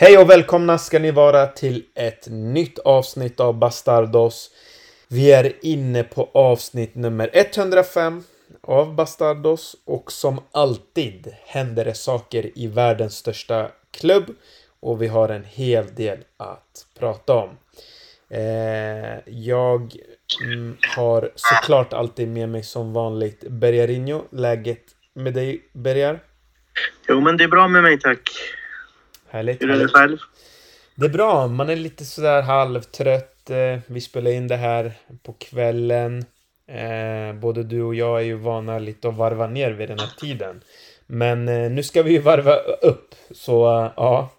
Hej och välkomna ska ni vara till ett nytt avsnitt av Bastardos. Vi är inne på avsnitt nummer 105 av Bastardos och som alltid händer det saker i världens största klubb och vi har en hel del att prata om. Eh, jag mm, har såklart alltid med mig som vanligt Bergarinho. Läget med dig, Bergar? Jo, men det är bra med mig, tack. Härligt. Hur är det själv? Det är bra. Man är lite sådär halvtrött. Eh, Vi spelar in det här på kvällen. Eh, Både du och jag är ju vana lite att varva ner vid den här tiden. Men eh, nu ska vi ju varva upp. Så ja,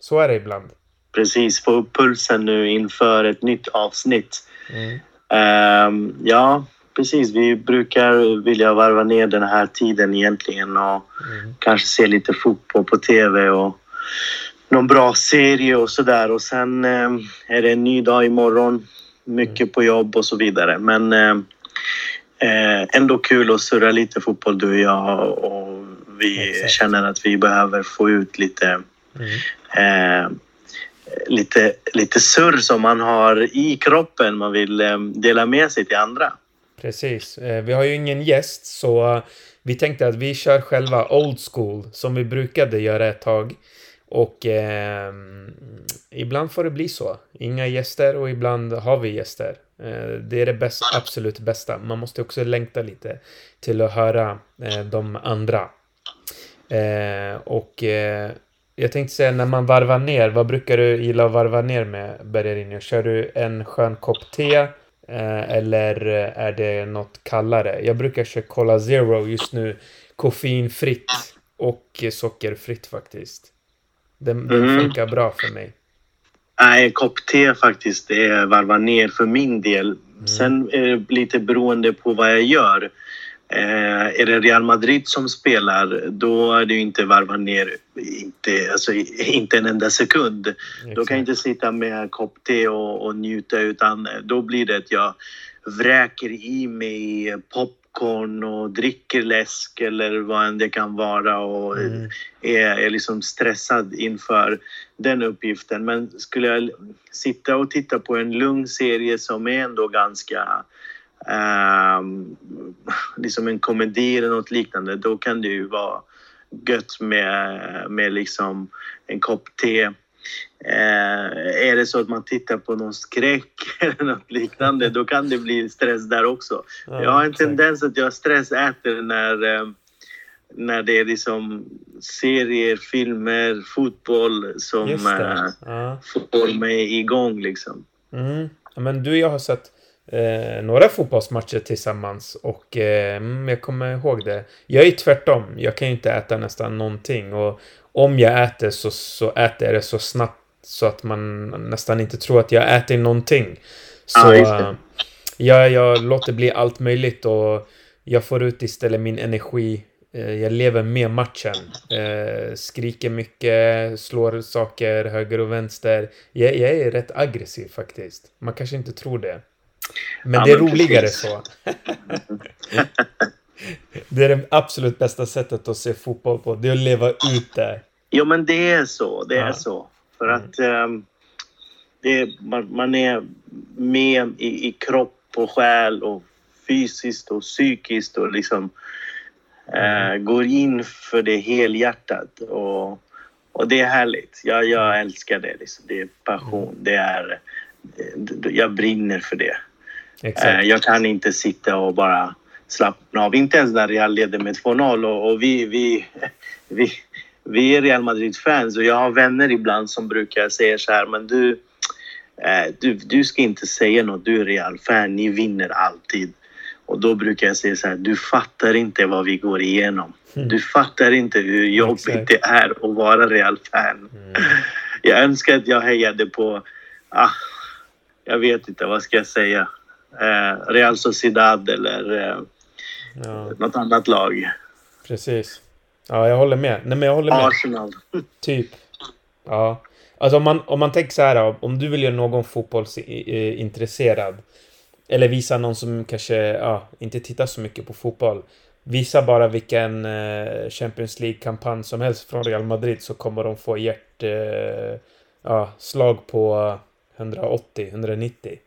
så är det ibland. Precis, få upp pulsen nu inför ett nytt avsnitt. Mm. Ehm, ja, precis. Vi brukar vilja varva ner den här tiden egentligen och Mm. kanske se lite fotboll på tv och någon bra serie och sådär. Och sen ehm, är det en ny dag imorgon. Mycket på jobb och så vidare. Men ehm, eh, ändå kul att surra lite fotboll du och jag och vi Exakt. känner att vi behöver få ut lite Mm. eh, lite, lite surr som man har i kroppen man vill eh, dela med sig till andra. Precis. Eh, vi har ju ingen gäst så eh, vi tänkte att vi kör själva old school som vi brukade göra ett tag. Och eh, ibland får det bli så. Inga gäster och ibland har vi gäster. Eh, det är det bästa, absolut bästa. Man måste också längta lite till att höra eh, de andra. Eh, och eh, jag tänkte säga när man varvar ner, vad brukar du gilla att varva ner med Bergerino? Kör du en skön kopp te? Eh, eller är det något kallare? Jag brukar köra Cola Zero just nu. Koffeinfritt och sockerfritt faktiskt. Den, den Mm. funkar bra för mig. Nej, en kopp te faktiskt det är varva ner för min del. Sen är det lite beroende på vad jag gör. Eh, är det Real Madrid som spelar, då är det ju inte varva ner, inte, alltså, inte en enda sekund. Då kan jag Exakt. inte sitta med en kopp te och, och njuta utan då blir det att jag vräker i mig popcorn och dricker läsk eller vad än det kan vara och Mm. är, är liksom stressad inför den uppgiften. Men skulle jag sitta och titta på en lugn serie som är ändå ganska ehm, liksom en komedi eller något liknande, då kan det ju vara gött med, med liksom en kopp te. Eh, är det så att man tittar på någon skräck eller något liknande, då kan det bli stress där också. Ja, jag har en exakt. tendens att jag stressäter när, eh, när det är liksom serier, filmer, fotboll som eh, Ja. får mig igång liksom. Mm. Men du och jag har sett eh, några fotbollsmatcher tillsammans och eh, mm, jag kommer ihåg det. Jag är tvärtom. Jag kan ju inte äta nästan någonting och om jag äter så, så äter jag det så snabbt så att man nästan inte tror att jag äter någonting. Så det. eh, jag, jag låter bli allt möjligt och jag får ut istället min energi. Eh, Jag lever med matchen. Eh, skriker mycket, slår saker höger och vänster. Jag, jag är rätt aggressiv faktiskt. Man kanske inte tror det. Men det är roligare precis. så. det är det absolut bästa sättet att se fotboll på. Det är att leva ut det. Jo, men det är så. Det är Ja. så. För att det är, man, man är med i, i kropp och själ och fysiskt och psykiskt och liksom eh, går in för det helhjärtat. Och, och det är härligt. Jag, jag älskar det. Liksom. Det är passion. Det är, det- jag brinner för det. Eh, Exakt. Jag kan inte sitta och bara slappna av. Inte ens när Real leder med 2-0 och, och vi, vi, vi, vi är Real Madrid-fans och jag har vänner ibland som brukar säga så här, men du, eh, du, du ska inte säga något, du är Real-fan, ni vinner alltid. Och då brukar jag säga så här, du fattar inte vad vi går igenom. Mm. Du fattar inte hur jobbigt Exakt. det är att vara Real-fan. Mm. Jag önskar att jag hejade på, ah, jag vet inte, vad ska jag säga? Eh, Real Sociedad eller eh, Ja, något annat lag. precis. Ja, jag håller med. Nej, men jag håller med. Arsenal. Typ. Ja. Alltså om man, om man tänker så här, om du vill göra någon fotbollsintresserad eller visa någon som kanske ja, inte tittar så mycket på fotboll. visa bara vilken eh, Champions League-kampanj som helst från Real Madrid så kommer de få hjärt... Eh, ja, slag på 180, 190.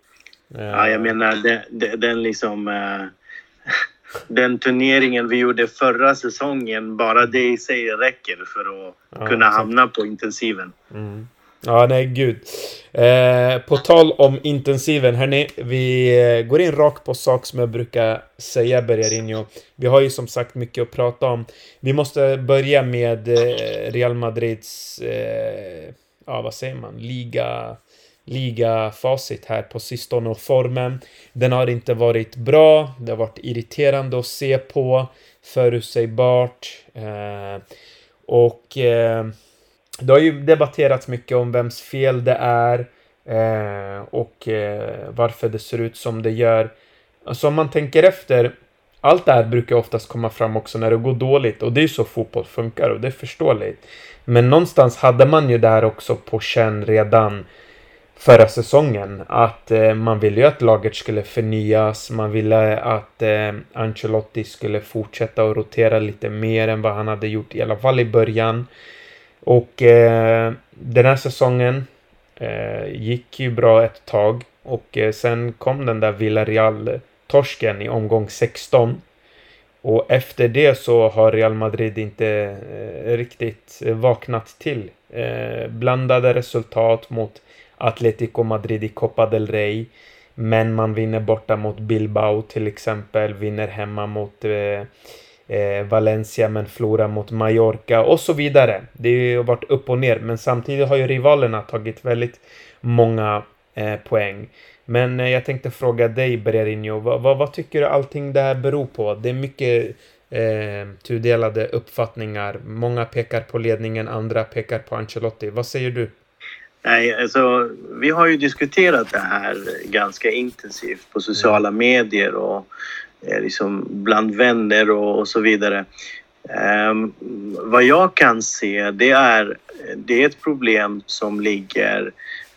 Ja, jag menar den, den liksom... Eh, den turneringen vi gjorde förra säsongen, bara det i sig räcker för att ja, kunna hamna på intensiven. Mm. Ja, nej gud. Eh, på tal om intensiven, hörni. Vi eh, går in rakt på sak som jag brukar säga, Bergarinho. Vi har ju som sagt mycket att prata om. Vi måste börja med eh, Real Madrids, eh, ja vad säger man, liga ligafacit här på sistone och formen. Den har inte varit bra. Det har varit irriterande att se på. Förutsägbart. Eh, och eh, det har ju debatterats mycket om vems fel det är eh, och eh, varför det ser ut som det gör. Alltså om man tänker efter, allt det här brukar oftast komma fram också när det går dåligt och det är så fotboll funkar och det är förståeligt. Men någonstans hade man ju det här också på känn redan förra säsongen. Att eh, man ville ju att laget skulle förnyas. Man ville att eh, Ancelotti skulle fortsätta och rotera lite mer än vad han hade gjort i alla fall i början. Och eh, den här säsongen eh, gick ju bra ett tag och eh, sen kom den där Villarreal-torsken i omgång 16. Och efter det så har Real Madrid inte eh, riktigt eh, vaknat till. Eh, blandade resultat mot Atletico Madrid i Copa del Rey. Men man vinner borta mot Bilbao till exempel, vinner hemma mot eh, eh, Valencia men förlorar mot Mallorca och så vidare. Det har varit upp och ner men samtidigt har ju rivalerna tagit väldigt många eh, poäng. Men eh, jag tänkte fråga dig Bererinho, vad, vad, vad, tycker du allting det här beror på? Det är mycket eh, tudelade uppfattningar. Många pekar på ledningen, andra pekar på Ancelotti. Vad säger du? Nej, alltså, vi har ju diskuterat det här ganska intensivt på sociala medier och Eh, liksom bland vänner och, och så vidare. Um, vad jag kan se det är, det är ett problem som ligger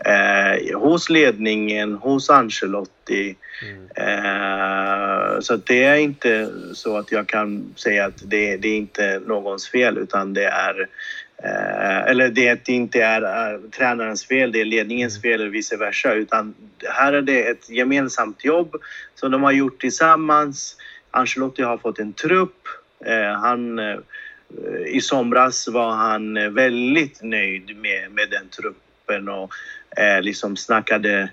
uh, hos ledningen, hos Ancelotti. Mm. Uh, så det är inte så att jag kan säga att det, det är inte någons fel utan det är Eh, eller det inte är, är tränarens fel, det är ledningens fel eller vice versa. Utan här är det ett gemensamt jobb som de har gjort tillsammans. Ancelotti har fått en trupp. Eh, han, eh, I somras var han väldigt nöjd med, med den truppen och eh, liksom snackade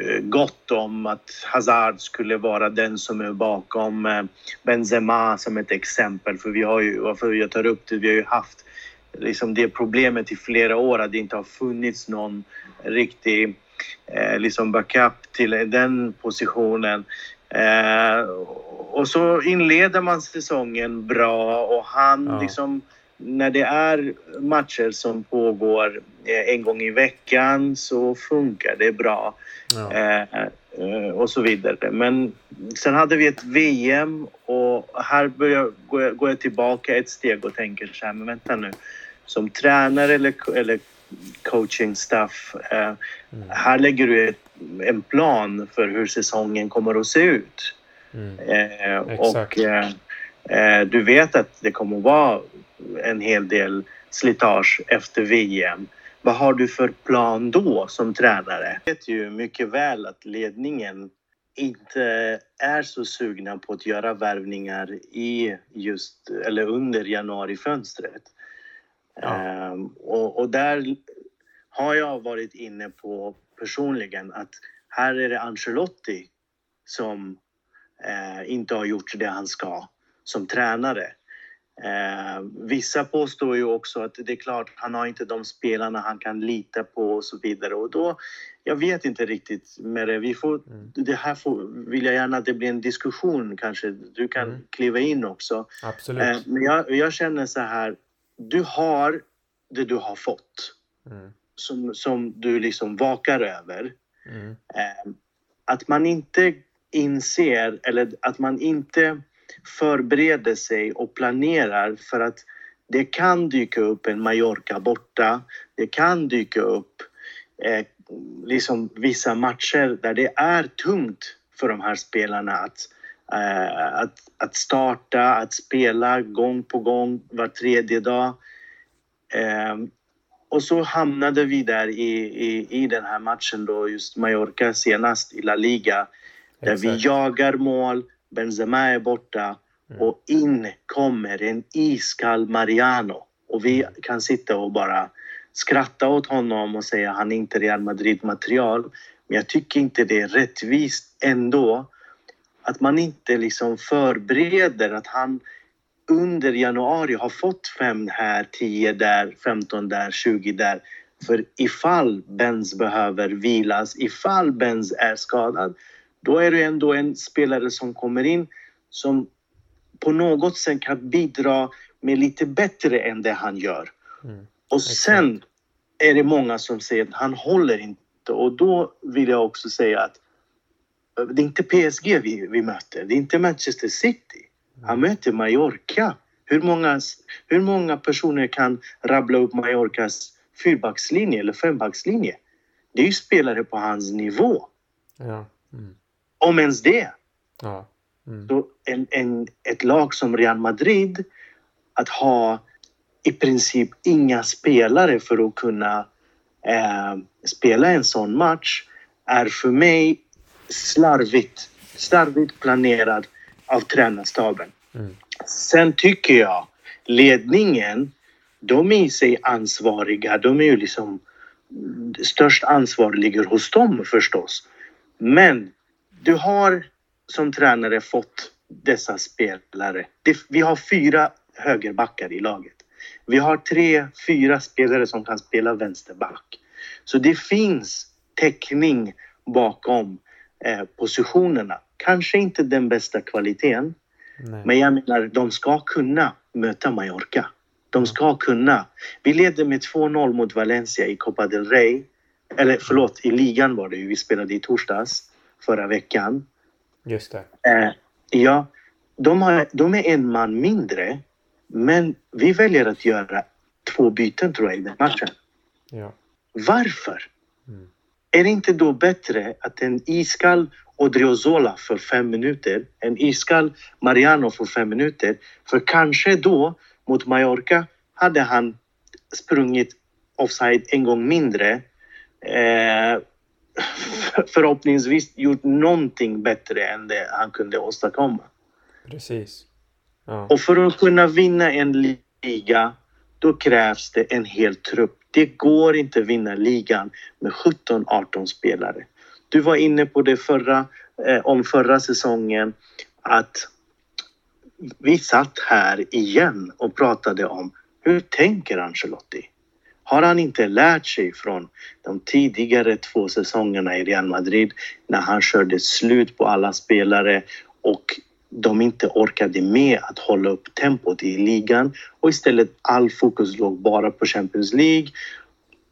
eh, gott om att Hazard skulle vara den som är bakom eh, Benzema som ett exempel. För vi har ju, varför jag tar upp det, vi har ju haft liksom det problemet i flera år att det inte har funnits någon riktig eh, liksom backup till den positionen. Eh, och så inleder man säsongen bra och han ja. liksom när det är matcher som pågår eh, en gång i veckan så funkar det bra. Ja. Eh, eh och så vidare. Men sen hade vi ett VM och här börjar, går, jag, går jag tillbaka ett steg och tänker så här, men vänta nu som tränare eller, eller coaching staff. Eh, mm. Här lägger du ett, en plan för hur säsongen kommer att se ut. Mm. Eh, och eh, eh, du vet att det kommer att vara en hel del slitage efter VM. Vad har du för plan då som tränare? Jag vet ju mycket väl att ledningen inte är så sugna på att göra värvningar i just eller under januarifönstret. Ja. Um, och, och, där har jag varit inne på personligen att här är det Ancelotti som uh, inte har gjort det han ska som tränare. Uh, vissa påstår ju också att det är klart, han har inte de spelarna han kan lita på och så vidare. Och då, jag vet inte riktigt med det. Vi får, mm. Det här får, vill jag gärna att det blir en diskussion kanske. Du kan mm. kliva in också. Absolut. Uh, men jag, jag känner så här, du har det du har fått. Mm. Som, som du liksom vakar över. Mm. Eh, att man inte inser eller att man inte förbereder sig och planerar för att det kan dyka upp en Mallorca borta. Det kan dyka upp eh, liksom vissa matcher där det är tungt för de här spelarna att att, att starta, att spela gång på gång var tredje dag. Eh, och så hamnade vi där i, i, i den här matchen då, just Mallorca senast i La Liga. Där Exakt. vi jagar mål, Benzema är borta Mm. och in kommer en iskall Mariano. Och vi Mm. kan sitta och bara skratta åt honom och säga han är inte Real Madrid-material. Men jag tycker inte det är rättvist ändå att man inte liksom förbereder att han under januari har fått fem här, 10 där, 15 där, 20 där. För ifall Benz behöver vilas, ifall Benz är skadad, då är det ändå en spelare som kommer in som på något sätt kan bidra med lite bättre än det han gör. Mm. Och sen är det många som säger att han håller inte och då vill jag också säga att det är inte PSG vi, vi möter, det är inte Manchester City. Han möter Mallorca. Hur många, hur många personer kan rabbla upp Mallorcas fyrbackslinje eller fembackslinje? Det är ju spelare på hans nivå. Ja. Mm. Om ens det. Ja. Mm. Så en, en, ett lag som Real Madrid, att ha i princip inga spelare för att kunna eh, spela en sån match är för mig slarvigt, slarvigt planerad av tränarstaben. Mm. Sen tycker jag ledningen, de är i sig ansvariga. De är ju liksom... Störst ansvar ligger hos dem förstås. Men du har som tränare fått dessa spelare. Vi har fyra högerbackar i laget. Vi har tre, fyra spelare som kan spela vänsterback. Så det finns täckning bakom eh, positionerna. Kanske inte den bästa kvaliteten, Nej. men jag menar, de ska kunna möta Mallorca. De ska kunna. Vi ledde med 2-0 mot Valencia i Copa del Rey. Eller förlåt, i ligan var det ju. Vi spelade i torsdags förra veckan. Just det. Eh, ja, de, har, de är en man mindre. Men vi väljer att göra två byten tror jag i den matchen. Ja. Varför? Mm. Är det inte då bättre att en iskall Odriozola för fem minuter, en iskall Mariano för fem minuter, för kanske då mot Mallorca hade han sprungit offside en gång mindre. Eh, förhoppningsvis gjort någonting bättre än det han kunde åstadkomma. Precis. Ja. Och för att kunna vinna en liga, då krävs det en hel trupp. Det går inte att vinna ligan med 17-18 spelare. Du var inne på det förra, eh, om förra säsongen, att vi satt här igen och pratade om hur tänker Ancelotti? Har han inte lärt sig från de tidigare två säsongerna i Real Madrid när han körde slut på alla spelare och de inte orkade med att hålla upp tempot i ligan och istället all fokus låg bara på Champions League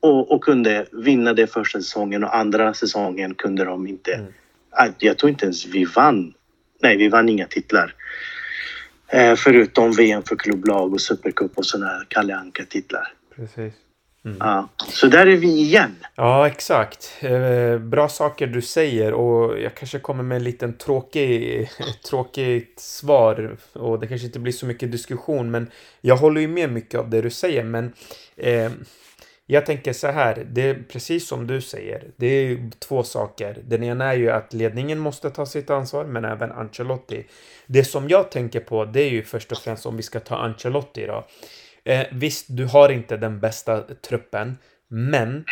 och, och kunde vinna det första säsongen och andra säsongen kunde de inte. Mm. Ah, Jag tror inte ens vi vann. Nej, vi vann inga titlar. Eh, förutom VM för klubblag och Supercup och sådana här Kalle Anka-titlar. Precis. Mm. Ja. Så där är vi igen. Ja, exakt. Eh, bra saker du säger och jag kanske kommer med en liten tråkig, tråkigt svar och det kanske inte blir så mycket diskussion men jag håller ju med mycket av det du säger men eh, jag tänker så här, det är precis som du säger. Det är två saker. Den ena är ju att ledningen måste ta sitt ansvar, men även Ancelotti. Det som jag tänker på, det är ju först och främst om vi ska ta Ancelotti då. Eh, visst, du har inte den bästa truppen, men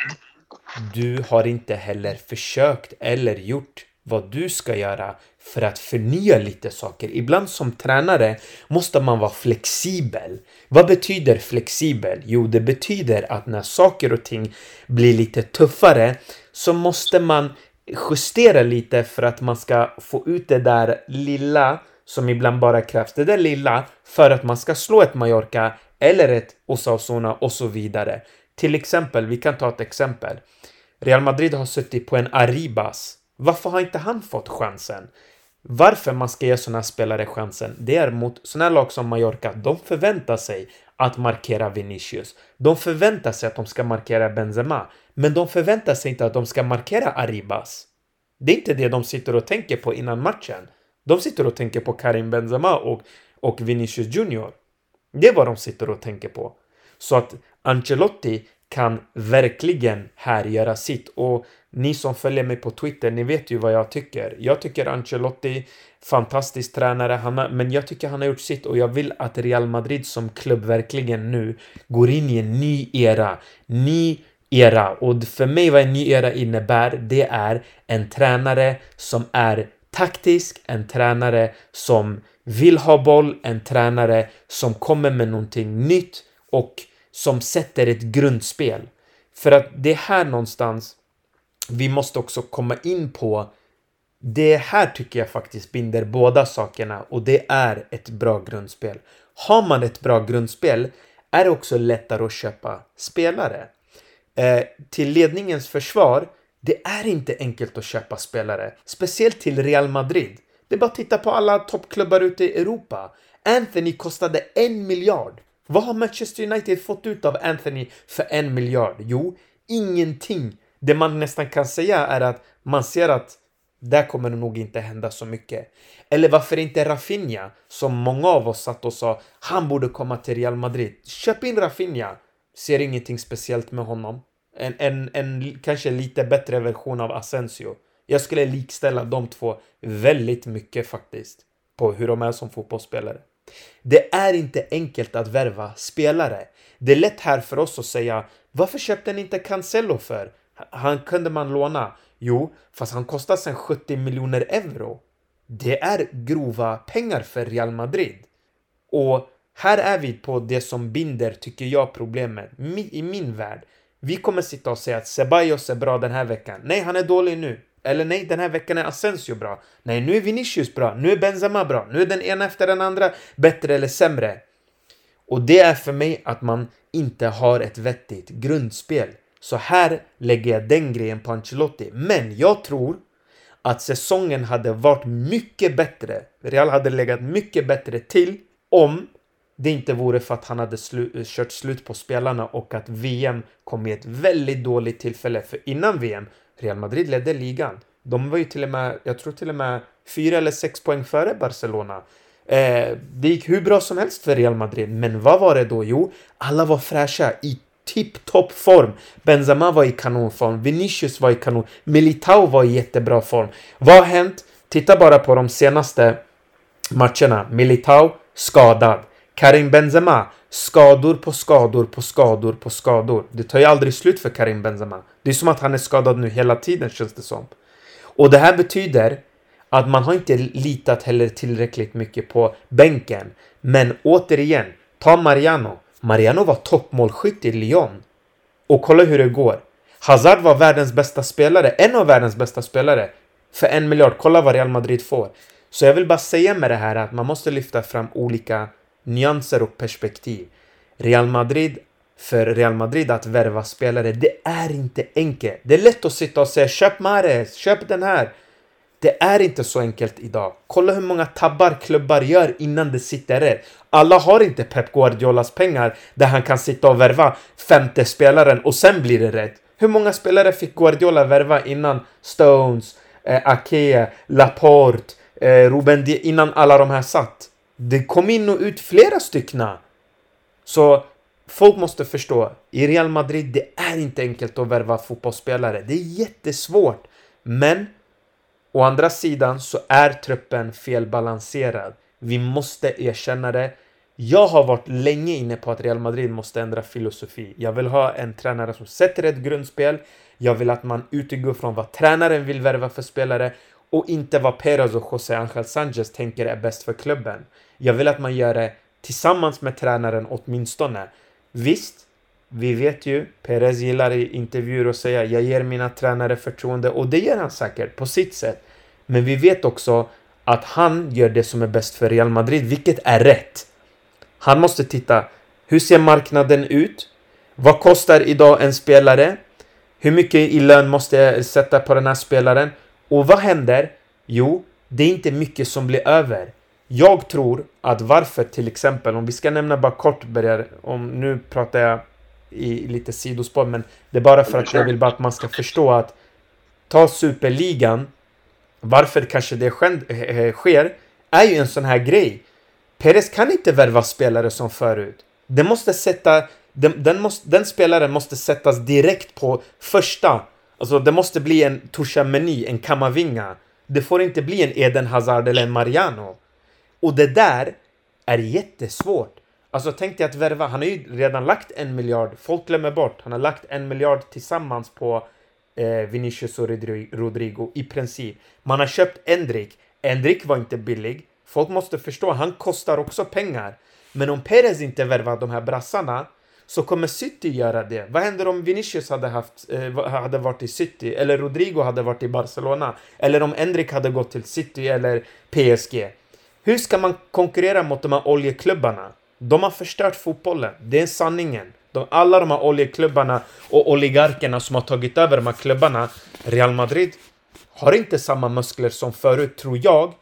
du har inte heller försökt eller gjort vad du ska göra för att förnya lite saker. Ibland som tränare måste man vara flexibel. Vad betyder flexibel? Jo, det betyder att när saker och ting blir lite tuffare så måste man justera lite för att man ska få ut det där lilla som ibland bara krävs. Det där lilla för att man ska slå ett Mallorca eller ett Osasuna och så vidare. Till exempel, vi kan ta ett exempel. Real Madrid har suttit på en Arribas. Varför har inte han fått chansen? Varför man ska ge sådana spelare chansen, det är mot sådana lag som Mallorca. De förväntar sig att markera Vinicius. De förväntar sig att de ska markera Benzema. Men de förväntar sig inte att de ska markera Arribas. Det är inte det de sitter och tänker på innan matchen. De sitter och tänker på Karim Benzema och, och Vinicius Junior. Det är vad de sitter och tänker på. Så att Ancelotti kan verkligen här göra sitt. Och ni som följer mig på Twitter, ni vet ju vad jag tycker. Jag tycker Ancelotti, fantastisk tränare, han har, men jag tycker han har gjort sitt och jag vill att Real Madrid som klubb verkligen nu går in i en ny era. Ny era. Och för mig vad en ny era innebär, det är en tränare som är taktisk, en tränare som vill ha boll, en tränare som kommer med någonting nytt och som sätter ett grundspel. För att det är här någonstans vi måste också komma in på det här tycker jag faktiskt binder båda sakerna och det är ett bra grundspel. Har man ett bra grundspel är det också lättare att köpa spelare. Eh, till ledningens försvar, det är inte enkelt att köpa spelare. Speciellt till Real Madrid. Det är bara att titta på alla toppklubbar ute i Europa. Anthony kostade en miljard. Vad har Manchester United fått ut av Anthony för en miljard? Jo, ingenting. Det man nästan kan säga är att man ser att där kommer det nog inte hända så mycket. Eller varför inte Rafinha, som många av oss satt och sa han borde komma till Real Madrid. Köp in Rafinha. Ser ingenting speciellt med honom. En, en, en kanske lite bättre version av Asensio. Jag skulle likställa de två väldigt mycket faktiskt. På hur de är som fotbollsspelare. Det är inte enkelt att värva spelare. Det är lätt här för oss att säga varför köpte ni inte Cancelo för? Han kunde man låna. Jo, fast han kostar sen 70 miljoner euro. Det är grova pengar för Real Madrid. Och här är vi på det som binder, tycker jag, problemet. I min värld. Vi kommer sitta och säga att Ceballos är bra den här veckan. Nej, han är dålig nu. Eller nej, den här veckan är Asensio bra. Nej, nu är Vinicius bra. Nu är Benzema bra. Nu är den ena efter den andra bättre eller sämre. Och det är för mig att man inte har ett vettigt grundspel. Så här lägger jag den grejen på Ancelotti. Men jag tror att säsongen hade varit mycket bättre. Real hade legat mycket bättre till om det inte vore för att han hade slu kört slut på spelarna och att VM kom i ett väldigt dåligt tillfälle. För innan VM, Real Madrid ledde ligan. De var ju till och med, jag tror till och med fyra eller sex poäng före Barcelona. Eh, det gick hur bra som helst för Real Madrid, men vad var det då? Jo, alla var fräscha i tipptopp form. Benzema var i kanonform, Vinicius var i kanon, Militao var i jättebra form. Vad har hänt? Titta bara på de senaste matcherna. Militao skadad. Karim Benzema skador på skador på skador på skador. Det tar ju aldrig slut för Karim Benzema. Det är som att han är skadad nu hela tiden känns det som. Och det här betyder att man har inte litat heller tillräckligt mycket på bänken. Men återigen, ta Mariano. Mariano var toppmålskytt i Lyon. Och kolla hur det går. Hazard var världens bästa spelare, en av världens bästa spelare. För en miljard. Kolla vad Real Madrid får. Så jag vill bara säga med det här att man måste lyfta fram olika nyanser och perspektiv. Real Madrid, för Real Madrid att värva spelare, det är inte enkelt. Det är lätt att sitta och säga köp Mares, köp den här. Det är inte så enkelt idag. Kolla hur många tabbar klubbar gör innan det sitter rätt. Alla har inte Pep Guardiolas pengar där han kan sitta och värva femte spelaren och sen blir det rätt. Hur många spelare fick Guardiola värva innan Stones, eh, Ake, Laporte, eh, Ruben Di innan alla de här satt? Det kom in och ut flera styckna. Så folk måste förstå, i Real Madrid, det är inte enkelt att värva fotbollsspelare. Det är jättesvårt. Men Å andra sidan så är truppen felbalanserad. Vi måste erkänna det. Jag har varit länge inne på att Real Madrid måste ändra filosofi. Jag vill ha en tränare som sätter ett grundspel. Jag vill att man utgår från vad tränaren vill värva för spelare och inte vad Perez och José Ángel Sanchez tänker är bäst för klubben. Jag vill att man gör det tillsammans med tränaren åtminstone. Visst, vi vet ju, Perez gillar i intervjuer att säga jag ger mina tränare förtroende och det gör han säkert på sitt sätt. Men vi vet också att han gör det som är bäst för Real Madrid, vilket är rätt. Han måste titta, hur ser marknaden ut? Vad kostar idag en spelare? Hur mycket i lön måste jag sätta på den här spelaren? Och vad händer? Jo, det är inte mycket som blir över. Jag tror att varför till exempel, om vi ska nämna bara kort, börjar, om nu pratar jag i lite sidospår, men det är bara för att jag vill bara att man ska förstå att ta superligan varför kanske det eh, eh, sker, är ju en sån här grej. Perez kan inte värva spelare som förut. Det måste sätta, den, den, måste, den spelaren måste sättas direkt på första. Alltså det måste bli en Tusha Meny, en Kamavinga. Det får inte bli en Eden Hazard eller en Mariano. Och det där är jättesvårt. Alltså tänk dig att värva, han har ju redan lagt en miljard, folk glömmer bort, han har lagt en miljard tillsammans på eh, Vinicius och Rodrigo i princip. Man har köpt Endrik, Endrik var inte billig, folk måste förstå, han kostar också pengar. Men om Perez inte värvar de här brassarna så kommer City göra det. Vad händer om Vinicius hade, haft, eh, hade varit i City eller Rodrigo hade varit i Barcelona eller om Endrik hade gått till City eller PSG? Hur ska man konkurrera mot de här oljeklubbarna? De har förstört fotbollen. Det är sanningen. De, alla de här oljeklubbarna och oligarkerna som har tagit över de här klubbarna, Real Madrid, har inte samma muskler som förut, tror jag.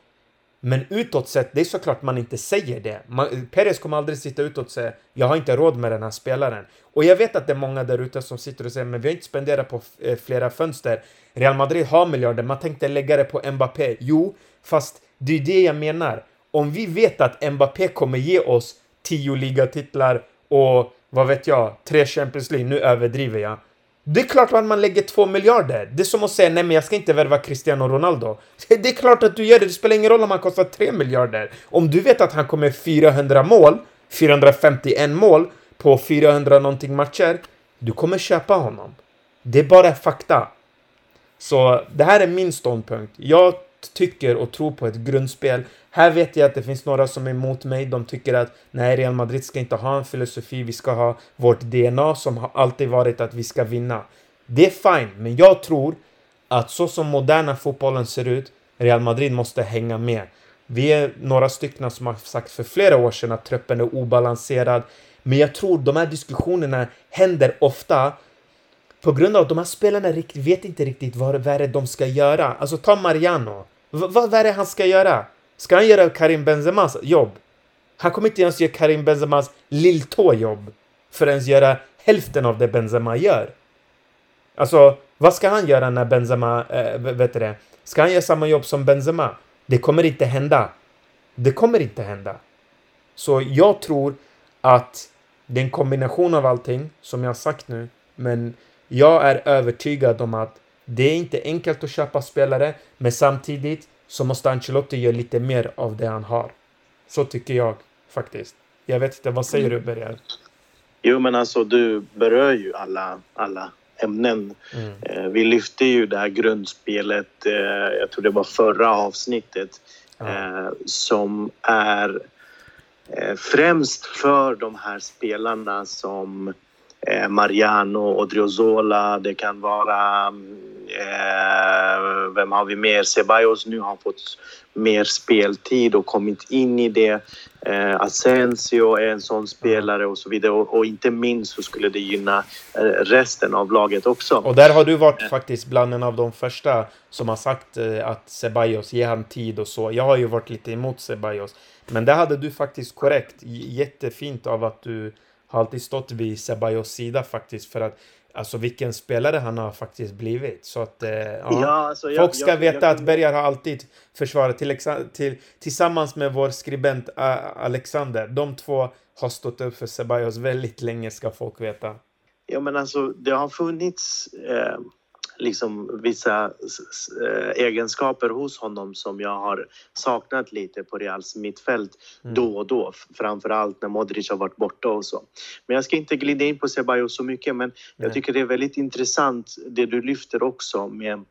Men utåt sett, det är såklart man inte säger det. Man, Perez kommer aldrig sitta utåt och säga jag har inte råd med den här spelaren. Och jag vet att det är många där ute som sitter och säger men vi har inte spenderat på eh, flera fönster. Real Madrid har miljarder, man tänkte lägga det på Mbappé. Jo, fast det är det jag menar. Om vi vet att Mbappé kommer ge oss tio ligatitlar och vad vet jag, tre Champions League, nu överdriver jag. Det är klart att man lägger två miljarder. Det är som att säga nej men jag ska inte värva Cristiano Ronaldo. Det är klart att du gör det, det spelar ingen roll om han kostar tre miljarder. Om du vet att han kommer 400 mål, 451 mål på 400 någonting matcher, du kommer köpa honom. Det är bara fakta. Så det här är min ståndpunkt. Jag tycker och tror på ett grundspel. Här vet jag att det finns några som är emot mig. De tycker att nej, Real Madrid ska inte ha en filosofi. Vi ska ha vårt DNA som har alltid varit att vi ska vinna. Det är fine, men jag tror att så som moderna fotbollen ser ut, Real Madrid måste hänga med. Vi är några stycken som har sagt för flera år sedan att truppen är obalanserad. Men jag tror de här diskussionerna händer ofta på grund av att de här spelarna vet inte riktigt vad, vad är det de ska göra. Alltså ta Mariano. V vad är det han ska göra? Ska han göra Karim Benzemas jobb? Han kommer inte ens göra Karim Benzemas lilltå-jobb för att ens göra hälften av det Benzema gör. Alltså, vad ska han göra när Benzema, äh, vet du det? Ska han göra samma jobb som Benzema? Det kommer inte hända. Det kommer inte hända. Så jag tror att det är en kombination av allting, som jag har sagt nu, men jag är övertygad om att det är inte enkelt att köpa spelare, men samtidigt så måste Ancelotti göra lite mer av det han har. Så tycker jag faktiskt. Jag vet inte, vad säger du Berger? Jo men alltså du berör ju alla, alla ämnen. Mm. Eh, vi lyfte ju det här grundspelet, eh, jag tror det var förra avsnittet, mm. som är främst för de här spelarna som Eh, Mariano och Driozola, det kan vara Eh, vem har vi mer? Ceballos nu har fått mer speltid och kommit in i det. Eh, Asensio är en sån spelare och så vidare. Och, och, inte minst så skulle det gynna eh, resten av laget också. Och där har du varit faktiskt bland en av de första som har sagt eh, att Ceballos, ger han tid och så. Jag har ju varit lite emot Ceballos. Men där hade du faktiskt korrekt. Jättefint av att du har alltid stått vid Ceballos sida faktiskt. För att Alltså vilken spelare han har faktiskt blivit. Så att, eh, ja. ja alltså, jag, Folk ska jag, veta jag, att Bergar har alltid försvarat till, till, tillsammans med vår skribent Alexander. De två har stått upp för Ceballos väldigt länge ska folk veta. Ja men alltså det har funnits eh, liksom vissa eh, egenskaper hos honom som jag har saknat lite på Reals mittfält mm. då och då. Framförallt när Modric har varit borta och så. Men jag ska inte glida in på Ceballos så mycket men Nej. jag tycker det är väldigt intressant det du lyfter också med mm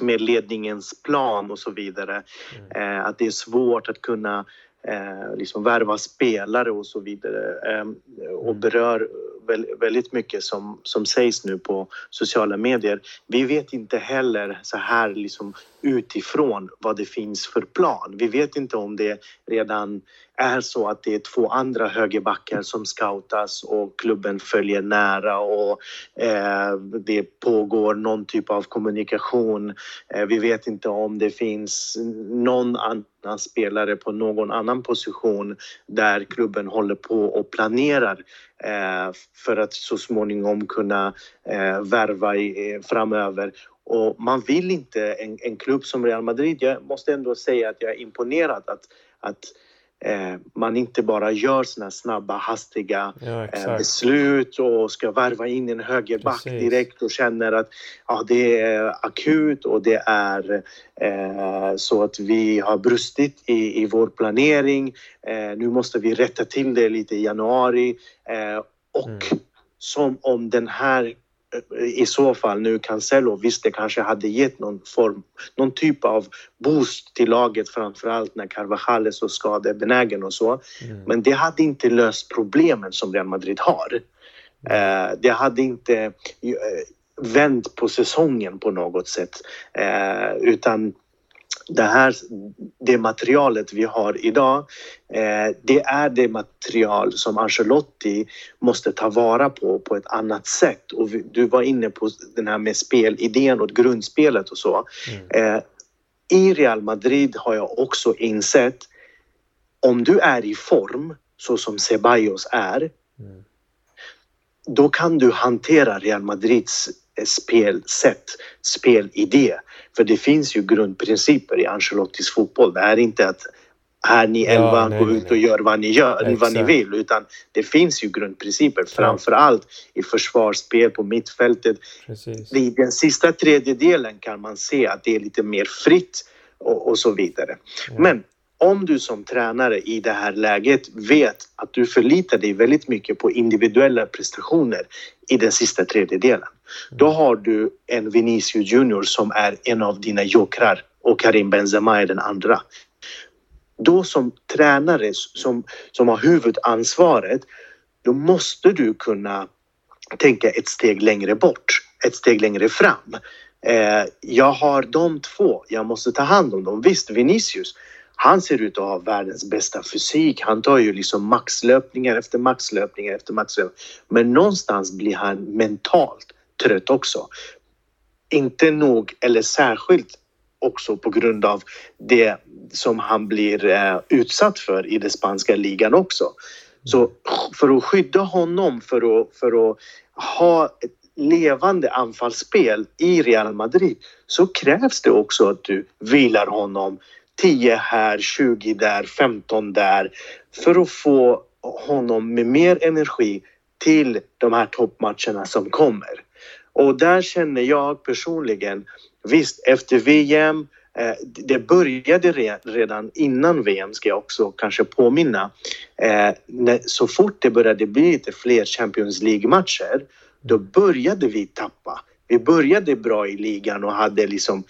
med ledningens plan och så vidare. Mm. Eh, att det är svårt att kunna eh, liksom värva spelare och så vidare eh, och mm. berör väldigt mycket som, som sägs nu på sociala medier. Vi vet inte heller så här liksom utifrån vad det finns för plan. Vi vet inte om det redan är så att det är två andra högerbackar som scoutas och klubben följer nära och eh, det pågår någon typ av kommunikation. Eh, vi vet inte om det finns någon annan spelare på någon annan position där klubben håller på och planerar Eh, för att så småningom kunna eh, värva i, eh, framöver. Och man vill inte, en, en klubb som Real Madrid, jag måste ändå säga att jag är imponerad att, att man inte bara gör såna snabba, hastiga Ja, eh, beslut och ska värva in en högerback Precis. direkt och känner att ja, det är akut och det är eh, så att vi har brustit i, i vår planering. Eh, nu måste vi rätta till det lite i januari eh, och Mm. som om den här eh, i så fall nu Cancelo, visst det kanske hade gett någon form, någon typ av boost till laget framförallt när Carvajal är så skadebenägen och så. Mm. Men det hade inte löst problemen som Real Madrid har. Eh, det hade inte eh, vänt på säsongen på något sätt. Eh, utan det här, det materialet vi har idag, eh, det är det material som Ancelotti måste ta vara på på ett annat sätt. Och vi, du var inne på den här med spelidén och grundspelet och så. Mm. Eh, I Real Madrid har jag också insett om du är i form så som Ceballos är, Mm. då kan du hantera Real Madrids spelsätt, spelidé. För det finns ju grundprinciper i Ancelottis fotboll. Det är inte att här ni Ja, elva går nej, ut och gör vad ni gör, vad ni Exakt. vill. Utan det finns ju grundprinciper, framför allt i försvarsspel på mittfältet. Precis. I den sista tredjedelen kan man se att det är lite mer fritt och, och så vidare. Ja. Men om du som tränare i det här läget vet att du förlitar dig väldigt mycket på individuella prestationer i den sista tredjedelen. Då har du en Vinicius Junior som är en av dina jokrar och Karim Benzema är den andra. Då som tränare som, som har huvudansvaret, då måste du kunna tänka ett steg längre bort, ett steg längre fram. Eh, jag har de två, jag måste ta hand om dem. Visst, Vinicius, han ser ut att ha världens bästa fysik. Han tar ju liksom maxlöpningar efter maxlöpningar efter maxlöpningar. Men någonstans blir han mentalt trött också. Inte nog, eller särskilt också på grund av det som han blir eh, utsatt för i den spanska ligan också. Så för att skydda honom, för att, för att ha ett levande anfallsspel i Real Madrid så krävs det också att du vilar honom 10 här, 20 där, 15 där för att få honom med mer energi till de här toppmatcherna som kommer. Och där känner jag personligen, visst efter VM, eh, det började redan innan VM ska jag också kanske påminna. Eh, så fort det började bli lite fler Champions League-matcher, då började vi tappa. Vi började bra i ligan och hade liksom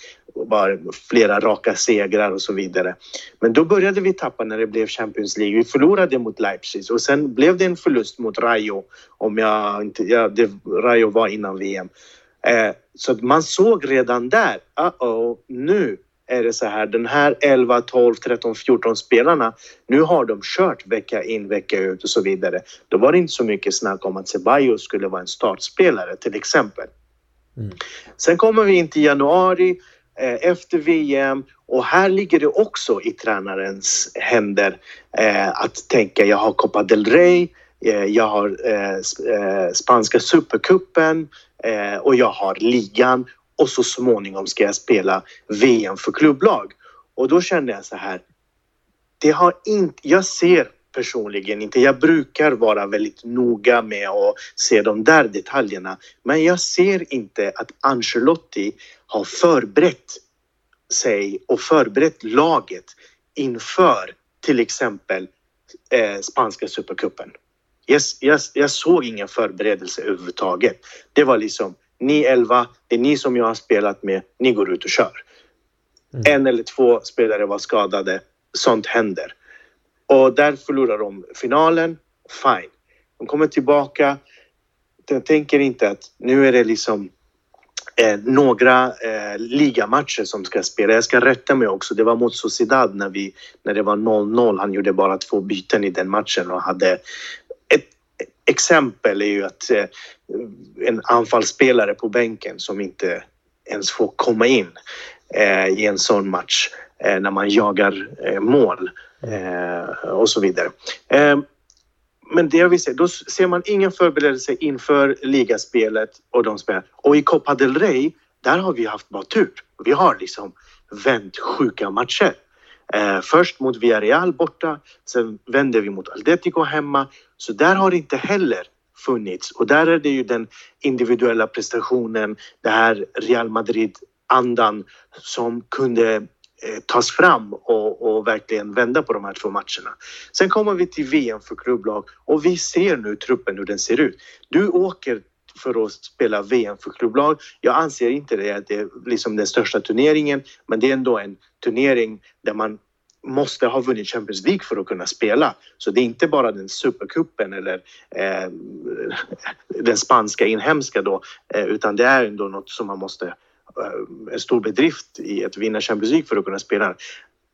bara flera raka segrar och så vidare. Men då började vi tappa när det blev Champions League. Vi förlorade mot Leipzig och sen blev det en förlust mot Rayo. Om jag inte, ja, det, Rayo var innan VM. Eh, så att man såg redan där, uh-oh, nu är det så här, den här 11, 12, 13, 14 spelarna, nu har de kört vecka in, vecka ut och så vidare. Då var det inte så mycket snack om att Ceballos skulle vara en startspelare till exempel. Mm. Sen kommer vi in till januari Eh, efter VM och här ligger det också i tränarens händer eh, att tänka jag har Copa del Rey, eh, jag har eh, sp- eh, spanska supercupen eh, och jag har ligan och så småningom ska jag spela VM för klubblag. Och då kände jag så här. Det har inte, jag ser personligen inte, jag brukar vara väldigt noga med att se de där detaljerna. Men jag ser inte att Ancelotti har förberett sig och förberett laget inför till exempel eh, spanska supercupen. Jag, jag, jag såg ingen förberedelse överhuvudtaget. Det var liksom ni elva, det är ni som jag har spelat med, ni går ut och kör. Mm. En eller två spelare var skadade, sånt händer. Och där förlorar de finalen, fine. De kommer tillbaka. Jag tänker inte att nu är det liksom eh, några eh, ligamatcher som ska spela. Jag ska rätta mig också. Det var mot Sociedad när, vi, när det var 0-0. Han gjorde bara två byten i den matchen och hade ett exempel är ju att eh, en anfallsspelare på bänken som inte ens får komma in eh, i en sån match eh, när man jagar eh, mål eh, och så vidare. Eh, men det jag vill säga, då ser man ingen förberedelse inför ligaspelet och de spelar. Och i Copa del Rey, där har vi haft bara tur. Vi har liksom vänt sjuka matcher. Eh, först mot Villarreal borta, sen vände vi mot Atletico hemma. Så där har det inte heller funnits. Och där är det ju den individuella prestationen, det här Real Madrid-andan som kunde Eh, tas fram och, och, verkligen vända på de här två matcherna. Sen kommer vi till VM för klubblag och vi ser nu truppen hur den ser ut. Du åker för att spela VM för klubblag. Jag anser inte det att det är liksom den största turneringen, men det är ändå en turnering där man måste ha vunnit Champions League för att kunna spela. Så det är inte bara den supercupen eller eh, den spanska inhemska då, eh, utan det är ändå något som man måste en stor bedrift i att vinna Champions League för att kunna spela.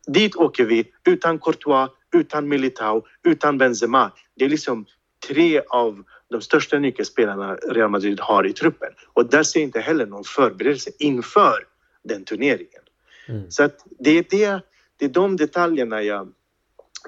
Dit åker vi utan Courtois, utan Militao, utan Benzema. Det är liksom tre av de största nyckelspelarna Real Madrid har i truppen. Och där ser inte heller någon förberedelse inför den turneringen. Mm. Så att det är det, det är de detaljerna jag,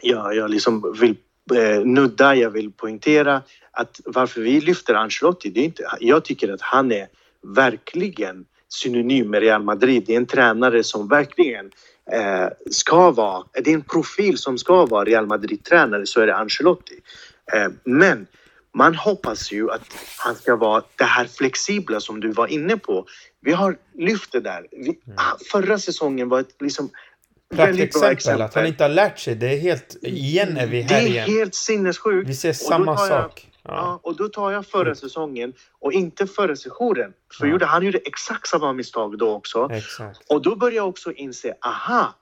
jag, jag liksom vill eh, nudda, jag vill poängtera att varför vi lyfter Ancelotti, det är inte, jag tycker att han är verkligen synonym med Real Madrid. Det är en tränare som verkligen eh, ska vara, det är en profil som ska vara Real Madrid-tränare så är det Ancelotti. Eh, men man hoppas ju att han ska vara det här flexibla som du var inne på. Vi har lyft det där. Vi, mm. Förra säsongen var ett liksom väldigt bra exempel. Att han inte har lärt sig. Det är helt... Igen är vi här igen. Det är helt sinnessjukt. Vi ser samma sak. Ja. och då tar jag förra mm. säsongen och inte förra sessionen. För ja. gjorde, han gjorde exakt samma misstag då också. Exakt. Och då började jag också inse, aha,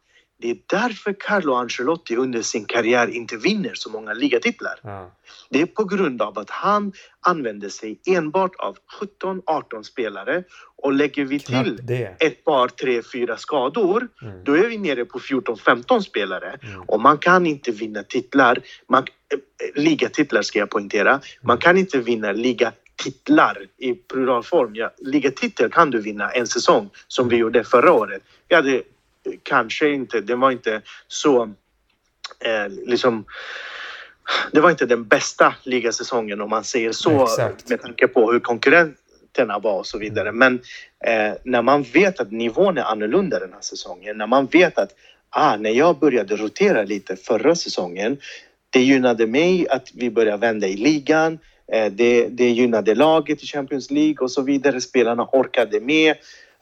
det är därför Carlo Ancelotti under sin karriär inte vinner så många ligatitlar. Ja. Det är på grund av att han använder sig enbart av 17-18 spelare och lägger vi till ett par, tre, fyra skador, mm. då är vi nere på 14-15 spelare. Mm. Och man kan inte vinna titlar, man, äh, ligatitlar ska jag poängtera, mm. man kan inte vinna ligatitlar i pluralform. Ja, ligatitel kan du vinna en säsong som vi mm. gjorde förra året. Vi hade kanske inte, det var inte så eh, liksom det var inte den bästa ligasäsongen om man säger så Exakt. med tanke på hur konkurrenterna var och så vidare. Men eh, när man vet att nivån är annorlunda den här säsongen, när man vet att ah, när jag började rotera lite förra säsongen, det gynnade mig att vi började vända i ligan. Eh, det, det gynnade laget i Champions League och så vidare. Spelarna orkade med.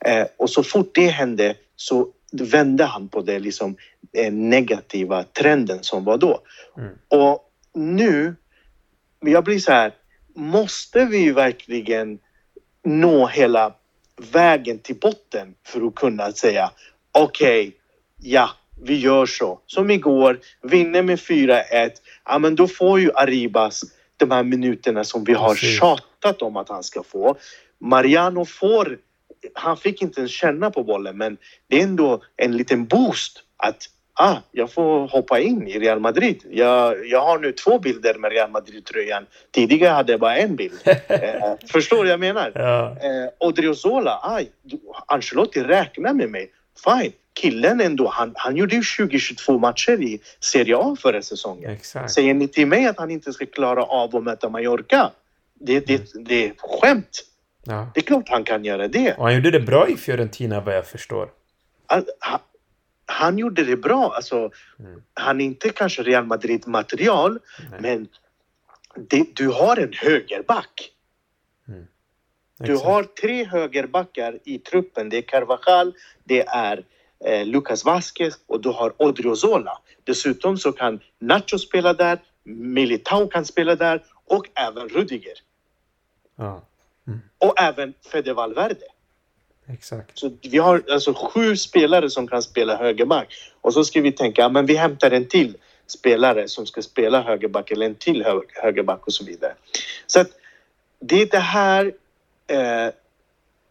Eh, och så fort det hände så vände han på det liksom eh, negativa trenden som var då. Mm. Och nu, jag blir så här, måste vi verkligen nå hela vägen till botten för att kunna säga okej, okay, ja, vi gör så. Som igår, vinner med 4-1, ja men då får ju Arribas de här minuterna som vi har tjatat om att han ska få. Mariano får han fick inte ens känna på bollen, men det är ändå en liten boost att ah, jag får hoppa in i Real Madrid. Jag, jag har nu två bilder med Real Madrid-tröjan. Tidigare hade jag bara en bild. eh, förstår du vad jag menar? Ja. Eh, Odriozola, aj, Ancelotti räknar med mig. Fine. Killen ändå, han, han gjorde ju 20-22 matcher i Serie A förra säsongen. Exakt. Säger ni till mig att han inte ska klara av att möta Mallorca? Det, det, det är skämt. Ja. Det är klart han kan göra det. Och han gjorde det bra i Fiorentina vad jag förstår. Han, han, gjorde det bra. Alltså, mm. Han är inte kanske Real Madrid-material, men det, du har en högerback. Mm. Du har tre högerbackar i truppen. Det är Carvajal, det är eh, Lucas Vasquez och du har Odriozola. Dessutom så kan Nacho spela där, Militao kan spela där och även Rudiger. Ja. Mm. Och även Fede Valverde. Exakt. Så vi har alltså sju spelare som kan spela högerback. Och så ska vi tänka, men vi hämtar en till spelare som ska spela högerback eller en till högerback och så vidare. Så att det är det här eh,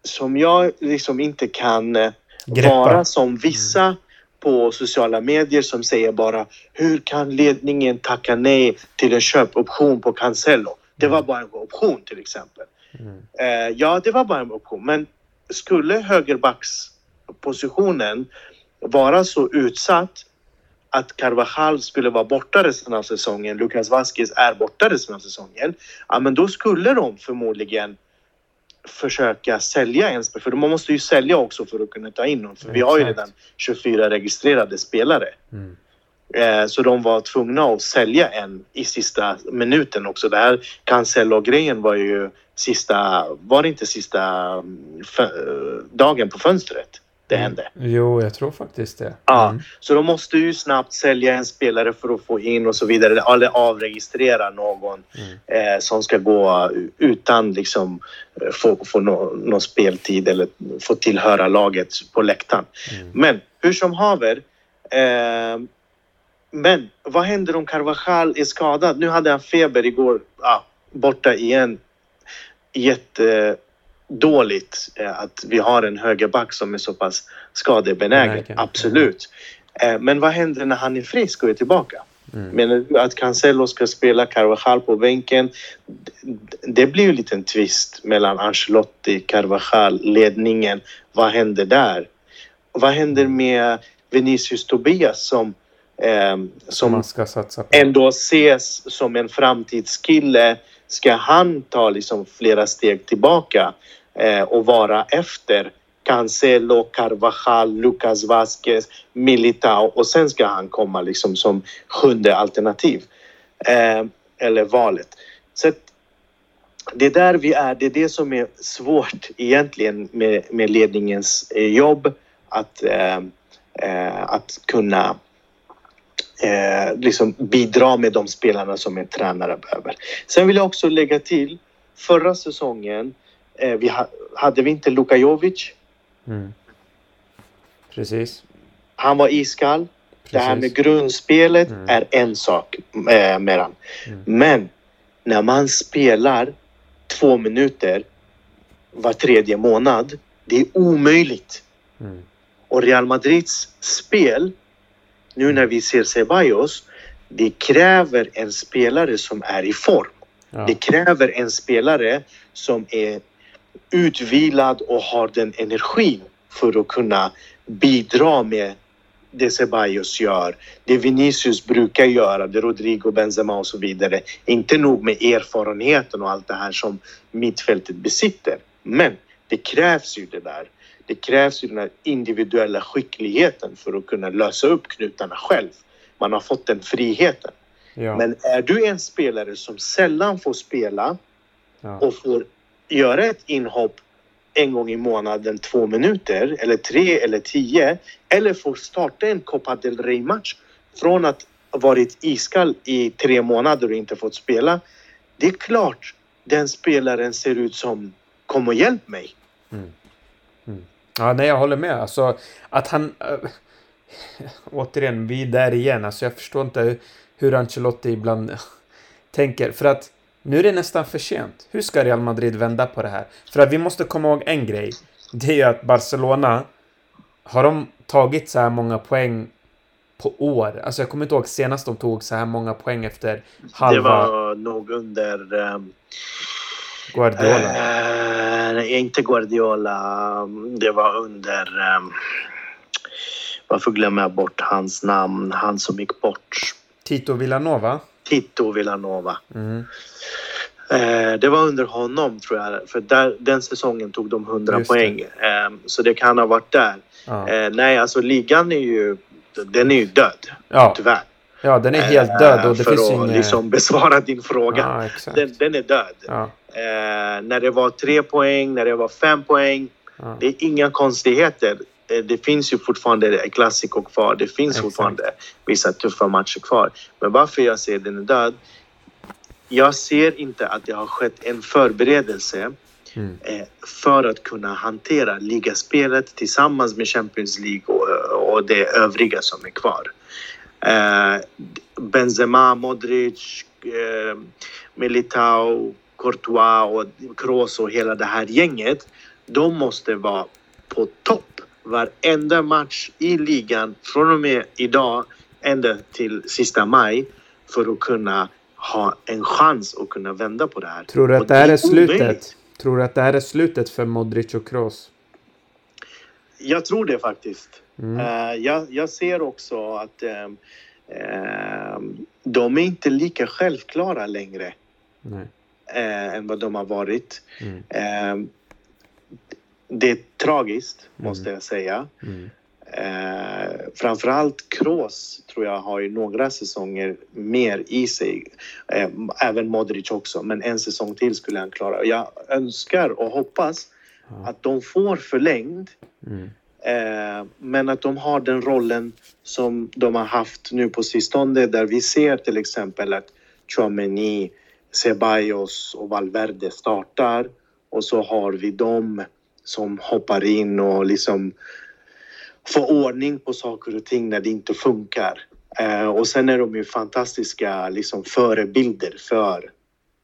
som jag liksom inte kan eh, vara som vissa mm. på sociala medier som säger bara hur kan ledningen tacka nej till en köpoption på Cancelo? Det var mm. bara en option till exempel. Mm. Eh, ja, det var bara en option. Men skulle högerbackspositionen vara så utsatt att Carvajal skulle vara borta resten av säsongen, Lucas Vasquez är borta resten av säsongen, ja men då skulle de förmodligen försöka sälja en spelare. För man måste ju sälja också för att kunna ta in någon. För vi har ju redan 24 registrerade spelare. Mm. Eh, Så de var tvungna att sälja en i sista minuten också. Det här Cancelo-grejen var ju sista, var det inte sista mm, dagen på fönstret det Mm. hände? Jo, jag tror faktiskt det. Ja. Mm. Så de måste ju snabbt sälja en spelare för att få in och så vidare. Eller avregistrera någon Mm. eh, som ska gå utan liksom eh, få, få nå- någon speltid eller få tillhöra laget på läktaren. Mm. Men hur som haver. Eh, men vad händer om Carvajal är skadad? Nu hade han feber igår. Ja, borta igen. Jättedåligt eh, att vi har en högerback som är så pass skadebenägen. Benägen. Absolut. Eh, men vad händer när han är frisk och är tillbaka? Mm. Men att Cancelo ska spela Carvajal på bänken. Det blir ju en liten twist mellan Ancelotti, Carvajal, ledningen. Vad händer där? Vad händer med Vinicius Tobias som, eh, Som som man ska satsa på. ändå ses som en framtidskille? Ska han ta liksom flera steg tillbaka eh, och vara efter Cancelo, Carvajal, Lucas Vasquez, Militao och sen ska han komma liksom som sjunde alternativ. Eh, eller valet. Så det är där vi är. Det är det som är svårt egentligen med, med ledningens eh, jobb. Att, eh, eh, att kunna eh, liksom bidra med de spelarna som en tränare behöver. Sen vill jag också lägga till. Förra säsongen eh, vi ha, hade vi inte Luka Jovic. Mm. Precis. Han var iskall. Det här med Precis. grundspelet Mm. är en sak eh, med han. Mm. Men när man spelar två minuter var tredje månad. Det är omöjligt. Mm. Och Real Madrids spel, nu när vi ser Ceballos, det kräver en spelare som är i form. Ja. Det kräver en spelare som är utvilad och har den energin för att kunna bidra med det Ceballos gör, det Vinicius brukar göra, det Rodrigo, Benzema och så vidare. Inte nog med erfarenheten och allt det här som mittfältet besitter. Men det krävs ju det där. Det krävs ju den här individuella skickligheten för att kunna lösa upp knutarna själv. Man har fått den friheten. Ja. Men är du en spelare som sällan får spela ja. och får göra ett inhopp en gång i månaden, två minuter eller tre eller tio eller får starta en Copa del Rey-match från att ha varit iskall i tre månader och inte fått spela. Det är klart den spelaren ser ut som kom och hjälp mig. Ja, nej, jag håller med. Alltså, att han... Äh, återigen, vi är där igen. Alltså, jag förstår inte hur, Ancelotti ibland tänker. För att nu är det nästan för sent. Hur ska Real Madrid vända på det här? För att vi måste komma ihåg en grej. Det är ju att Barcelona har de tagit så här många poäng på år. Alltså jag kommer inte ihåg senast de tog så här många poäng efter halva Det var nog under... ehm, Guardiola. Eh, inte Guardiola. Det var under... ehm, varför glömmer jag bort hans namn? Han som gick bort. Tito Villanova. Tito Villanova. Mm. Eh, det var under honom tror jag. För där, den säsongen tog de 100 Just det. poäng. Eh, så det kan ha varit där. Ja. Eh, nej, alltså ligan är ju... Den är ju död. ja. Tyvärr. ja, den är helt död och det Eh, för finns att inget... liksom besvara din fråga. Ja. Den, den är död. Ja, Eh, när det var tre poäng, när det var fem poäng. ja. Det är inga konstigheter. Eh, Det finns ju fortfarande Clasico kvar. Det finns Exakt. fortfarande vissa tuffa matcher kvar. Men varför jag säger den är död? Jag ser inte att det har skett en förberedelse Mm. eh, för att kunna hantera ligaspelet tillsammans med Champions League och, och det övriga som är kvar. Eh, Benzema, Modric, Militao, Courtois och Kroos och hela det här gänget. De måste vara på topp varenda match i ligan från och med idag ända till sista maj för att kunna ha en chans att kunna vända på det här. Tror du att det här är omöjligt. slutet? Tror du att det här är slutet för Modric och Kroos? Jag tror det faktiskt. Mm. Eh, jag, jag ser också att ehm, ehm, de är inte lika självklara längre Nej. Eh, än vad de har varit. Mm. Ehm, det är tragiskt, måste jag säga. Mm. Eh, framförallt Kroos tror jag har ju några säsonger mer i sig. Eh, även Modric också, men en säsong till skulle han klara. Jag önskar och hoppas Ja. att de får förlängd. Mm. Eh, men att de har den rollen som de har haft nu på sistone där vi ser till exempel att Chouameni, Ceballos och Valverde startar och så har vi dem som hoppar in och liksom får ordning på saker och ting när det inte funkar. Eh, och sen är de ju fantastiska liksom, förebilder för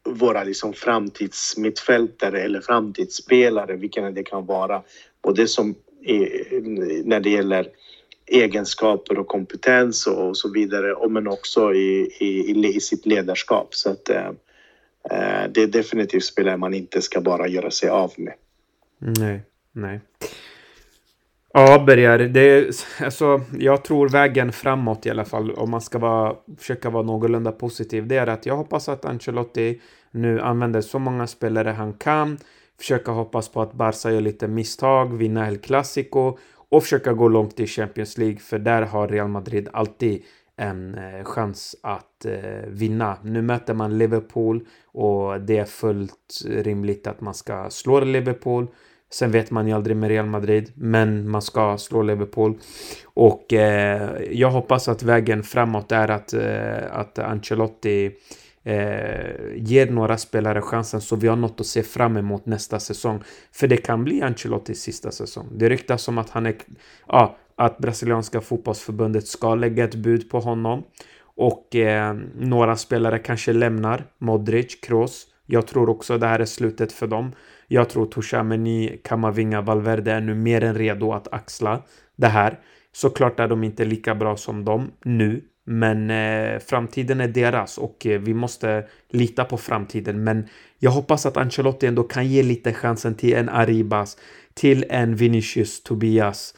våra liksom, framtidsmittfältare eller framtidsspelare, vilka det kan vara. Både som när det gäller egenskaper och kompetens och så vidare, men också i, i, i sitt ledarskap. Så att, eh, Eh, det är definitivt spelare man inte ska bara göra sig av med. Nej, nej. Ja, Berger, det är, alltså, jag tror vägen framåt i alla fall, om man ska vara, försöka vara någorlunda positiv, det är att jag hoppas att Ancelotti nu använder så många spelare han kan, försöka hoppas på att Barca gör lite misstag, vinna El Clasico och försöka gå långt i Champions League, för där har Real Madrid alltid en eh, chans att eh, vinna. Nu möter man Liverpool och det är fullt rimligt att man ska slå Liverpool. Sen vet man ju aldrig med Real Madrid, men man ska slå Liverpool. Och eh, jag hoppas att vägen framåt är att, eh, att Ancelotti eh, ger några spelare chansen så vi har något att se fram emot nästa säsong. För det kan bli Ancelottis sista säsong. Det ryktas om att han är, ja, att brasilianska fotbollsförbundet ska lägga ett bud på honom. Och eh, några spelare kanske lämnar. Modric, Kroos. Jag tror också det här är slutet för dem. Jag tror Tchouameni, Kamavinga, Valverde är nu mer än redo att axla det här. Såklart är de inte lika bra som dem nu, men eh, framtiden är deras och eh, vi måste lita på framtiden. Men jag hoppas att Ancelotti ändå kan ge lite chansen till en Arribas, till en Vinicius Tobias.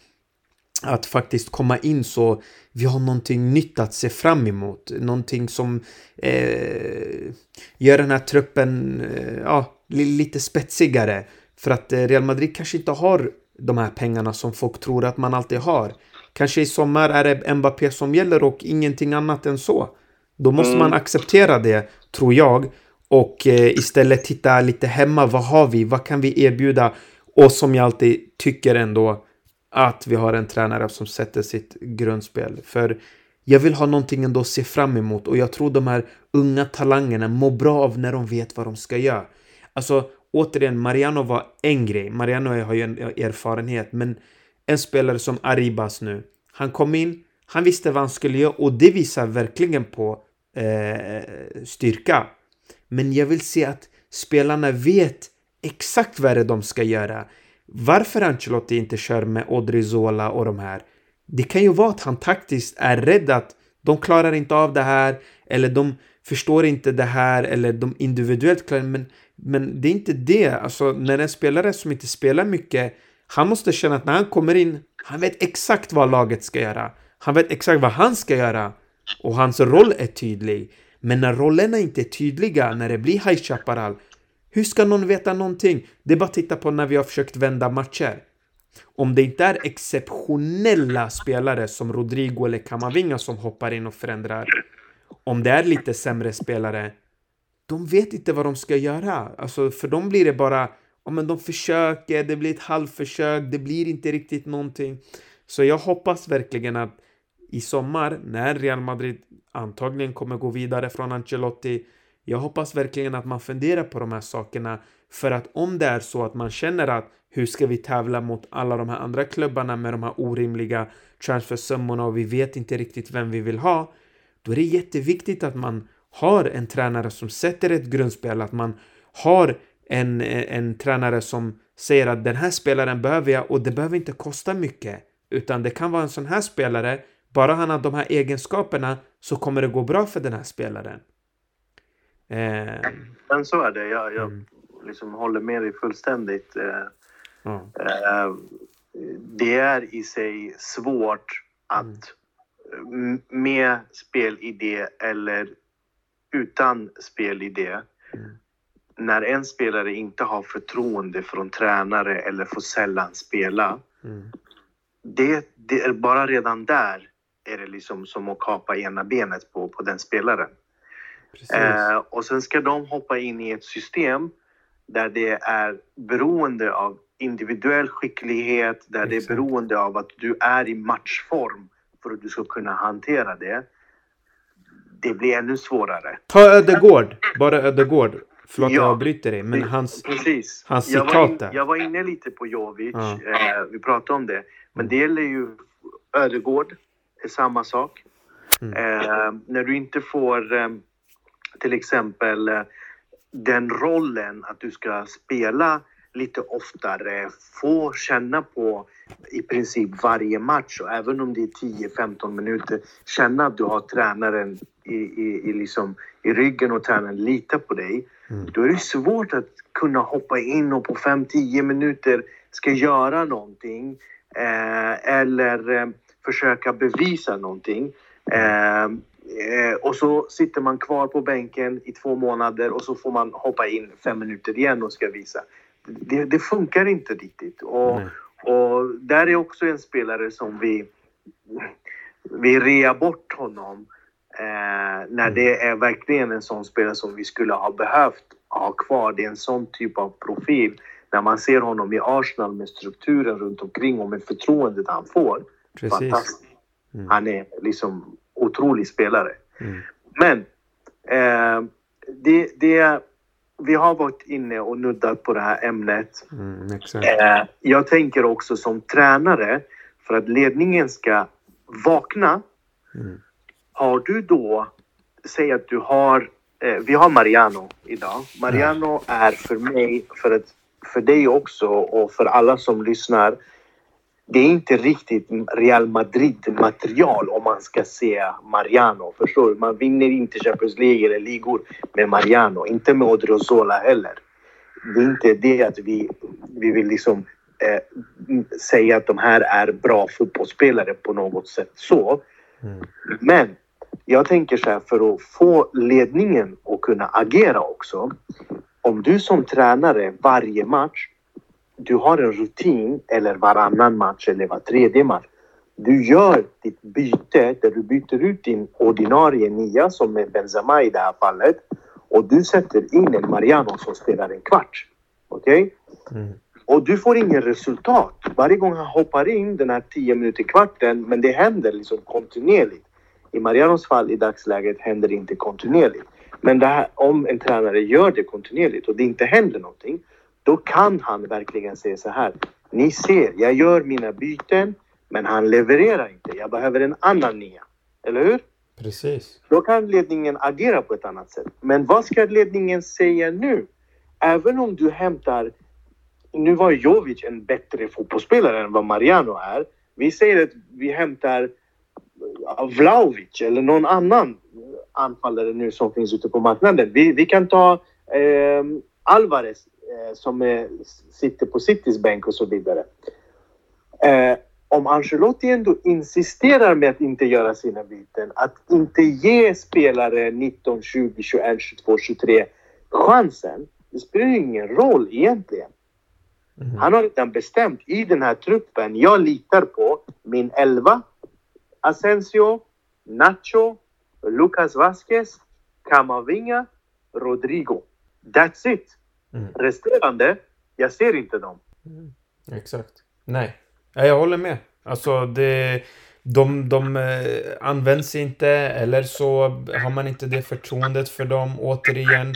Att faktiskt komma in så vi har någonting nytt att se fram emot. Någonting som eh, gör den här truppen eh, ja, lite spetsigare. För att eh, Real Madrid kanske inte har de här pengarna som folk tror att man alltid har. Kanske i sommar är det Mbappé som gäller och ingenting annat än så. Då måste Mm. man acceptera det, tror jag. Och eh, istället titta lite hemma. Vad har vi? Vad kan vi erbjuda? Och som jag alltid tycker ändå att vi har en tränare som sätter sitt grundspel. För jag vill ha någonting ändå att se fram emot och jag tror de här unga talangerna mår bra av när de vet vad de ska göra. Alltså återigen, Mariano var en grej. Mariano har ju en erfarenhet, men en spelare som Arribas nu. Han kom in, han visste vad han skulle göra och det visar verkligen på eh, styrka. Men jag vill se att spelarna vet exakt vad det är de ska göra. Varför Ancelotti inte kör med Odrizola och de här? Det kan ju vara att han taktiskt är rädd att de klarar inte av det här eller de förstår inte det här eller de individuellt klarar men, men det är inte det. Alltså när en spelare som inte spelar mycket han måste känna att när han kommer in han vet exakt vad laget ska göra. Han vet exakt vad han ska göra och hans roll är tydlig. Men när rollerna inte är tydliga, när det blir High Chaparral hur ska någon veta någonting? Det är bara att titta på när vi har försökt vända matcher. Om det inte är exceptionella spelare som Rodrigo eller Kamavinga som hoppar in och förändrar. Om det är lite sämre spelare. De vet inte vad de ska göra. Alltså för dem blir det bara ja, men de försöker, det blir ett halvförsök, det blir inte riktigt någonting. Så jag hoppas verkligen att i sommar, när Real Madrid antagligen kommer gå vidare från Ancelotti, jag hoppas verkligen att man funderar på de här sakerna. För att om det är så att man känner att hur ska vi tävla mot alla de här andra klubbarna med de här orimliga transfersummorna och vi vet inte riktigt vem vi vill ha. Då är det jätteviktigt att man har en tränare som sätter ett grundspel, att man har en, en tränare som säger att den här spelaren behöver jag och det behöver inte kosta mycket. Utan det kan vara en sån här spelare, bara han har de här egenskaperna så kommer det gå bra för den här spelaren. Eh, Men så är det. Jag, jag Mm. liksom håller med dig fullständigt. Eh, eh, det är i sig svårt att m- med spelidé eller utan spelidé Mm. när en spelare inte har förtroende från tränare eller får sällan spela. Mm. Det, det är bara redan där är det liksom som att kapa ena benet på, på den spelaren. Eh, och sen ska de hoppa in i ett system där det är beroende av individuell skicklighet, där det är Exakt. beroende av att du är i matchform för att du ska kunna hantera det. Det blir ännu svårare. Ta Ödegård. Bara Ödegård. Förlåt Ja. jag avbryter dig, men hans... Precis. hans jag, var citat in, jag var inne lite på Jovic, Ja. eh, vi pratade om det. Men Mm. det gäller ju Ödegård, är samma sak. Mm. Eh, när du inte får eh, till exempel eh, den rollen att du ska spela lite oftare, få känna på i princip varje match och även om det är 10-15 minuter, känna att du har tränaren i, i, i, liksom, i ryggen och tränaren litar på dig. Mm. Då är det svårt att kunna hoppa in och på 5-10 minuter ska göra någonting eh, eller eh, försöka bevisa någonting. Eh, eh, och så sitter man kvar på bänken i två månader och så får man hoppa in fem minuter igen och ska visa. Det, det funkar inte riktigt. Och, Nej. och där är också en spelare som vi, vi rear bort honom. Eh, när det är verkligen en sån spelare som vi skulle ha behövt ha kvar. Det är en sån typ av profil. När man ser honom i Arsenal med strukturen runt omkring och med förtroendet han får. Precis. Fantastiskt. Mm. Han är liksom otrolig spelare. Mm. Men eh, det, det, vi har varit inne och nuddat på det här ämnet. Mm. Eh, jag tänker också som tränare, för att ledningen ska vakna, Mm. har du då, säg att du har, eh, vi har Mariano idag. Mariano är för mig, för, att, för dig också och för alla som lyssnar, det är inte riktigt Real Madrid-material om man ska se Mariano. Förstår du? Man vinner inte Champions League eller ligor med Mariano. Inte med Odriozola heller. Det är inte det att vi, vi vill liksom eh, säga att de här är bra fotbollsspelare på något sätt så. Mm. Men jag tänker så här, för att få ledningen att kunna agera också. Om du som tränare varje match, du har en rutin eller varannan match eller var tredje match. Du gör ditt byte där du byter ut din ordinarie nia som är Benzema i det här fallet och du sätter in en Mariano som spelar en kvart. Okej? Mm. Och du får ingen resultat. Varje gång han hoppar in den här 10 minuter kvarten, men det händer liksom kontinuerligt. I Marianos fall i dagsläget händer det inte kontinuerligt. Men här, om en tränare gör det kontinuerligt och det inte händer någonting, då kan han verkligen säga så här. Ni ser, jag gör mina byten, men han levererar inte. Jag behöver en annan nia. Eller hur? Precis. Då kan ledningen agera på ett annat sätt. Men vad ska ledningen säga nu? Även om du hämtar... Nu var Jovic en bättre fotbollsspelare än vad Mariano är. Vi säger att vi hämtar Vlahovic eller någon annan anfallare nu som finns ute på marknaden. Vi, vi kan ta eh, Alvarez som är, sitter på Citys bänk och så vidare. Eh, om Ancelotti ändå insisterar med att inte göra sina byten, att inte ge spelare 19, 20, 21, 22, 23 chansen. Det spelar ingen roll egentligen. Mm. Han har redan bestämt i den här truppen. Jag litar på min elva. Asensio, Nacho, Lucas Vasquez, Camavinga, Rodrigo. That's it. Mm. Resterande, jag ser inte dem. Exakt. Nej. Ja, jag håller med. Alltså, det, de, de eh, används inte eller så har man inte det förtroendet för dem återigen.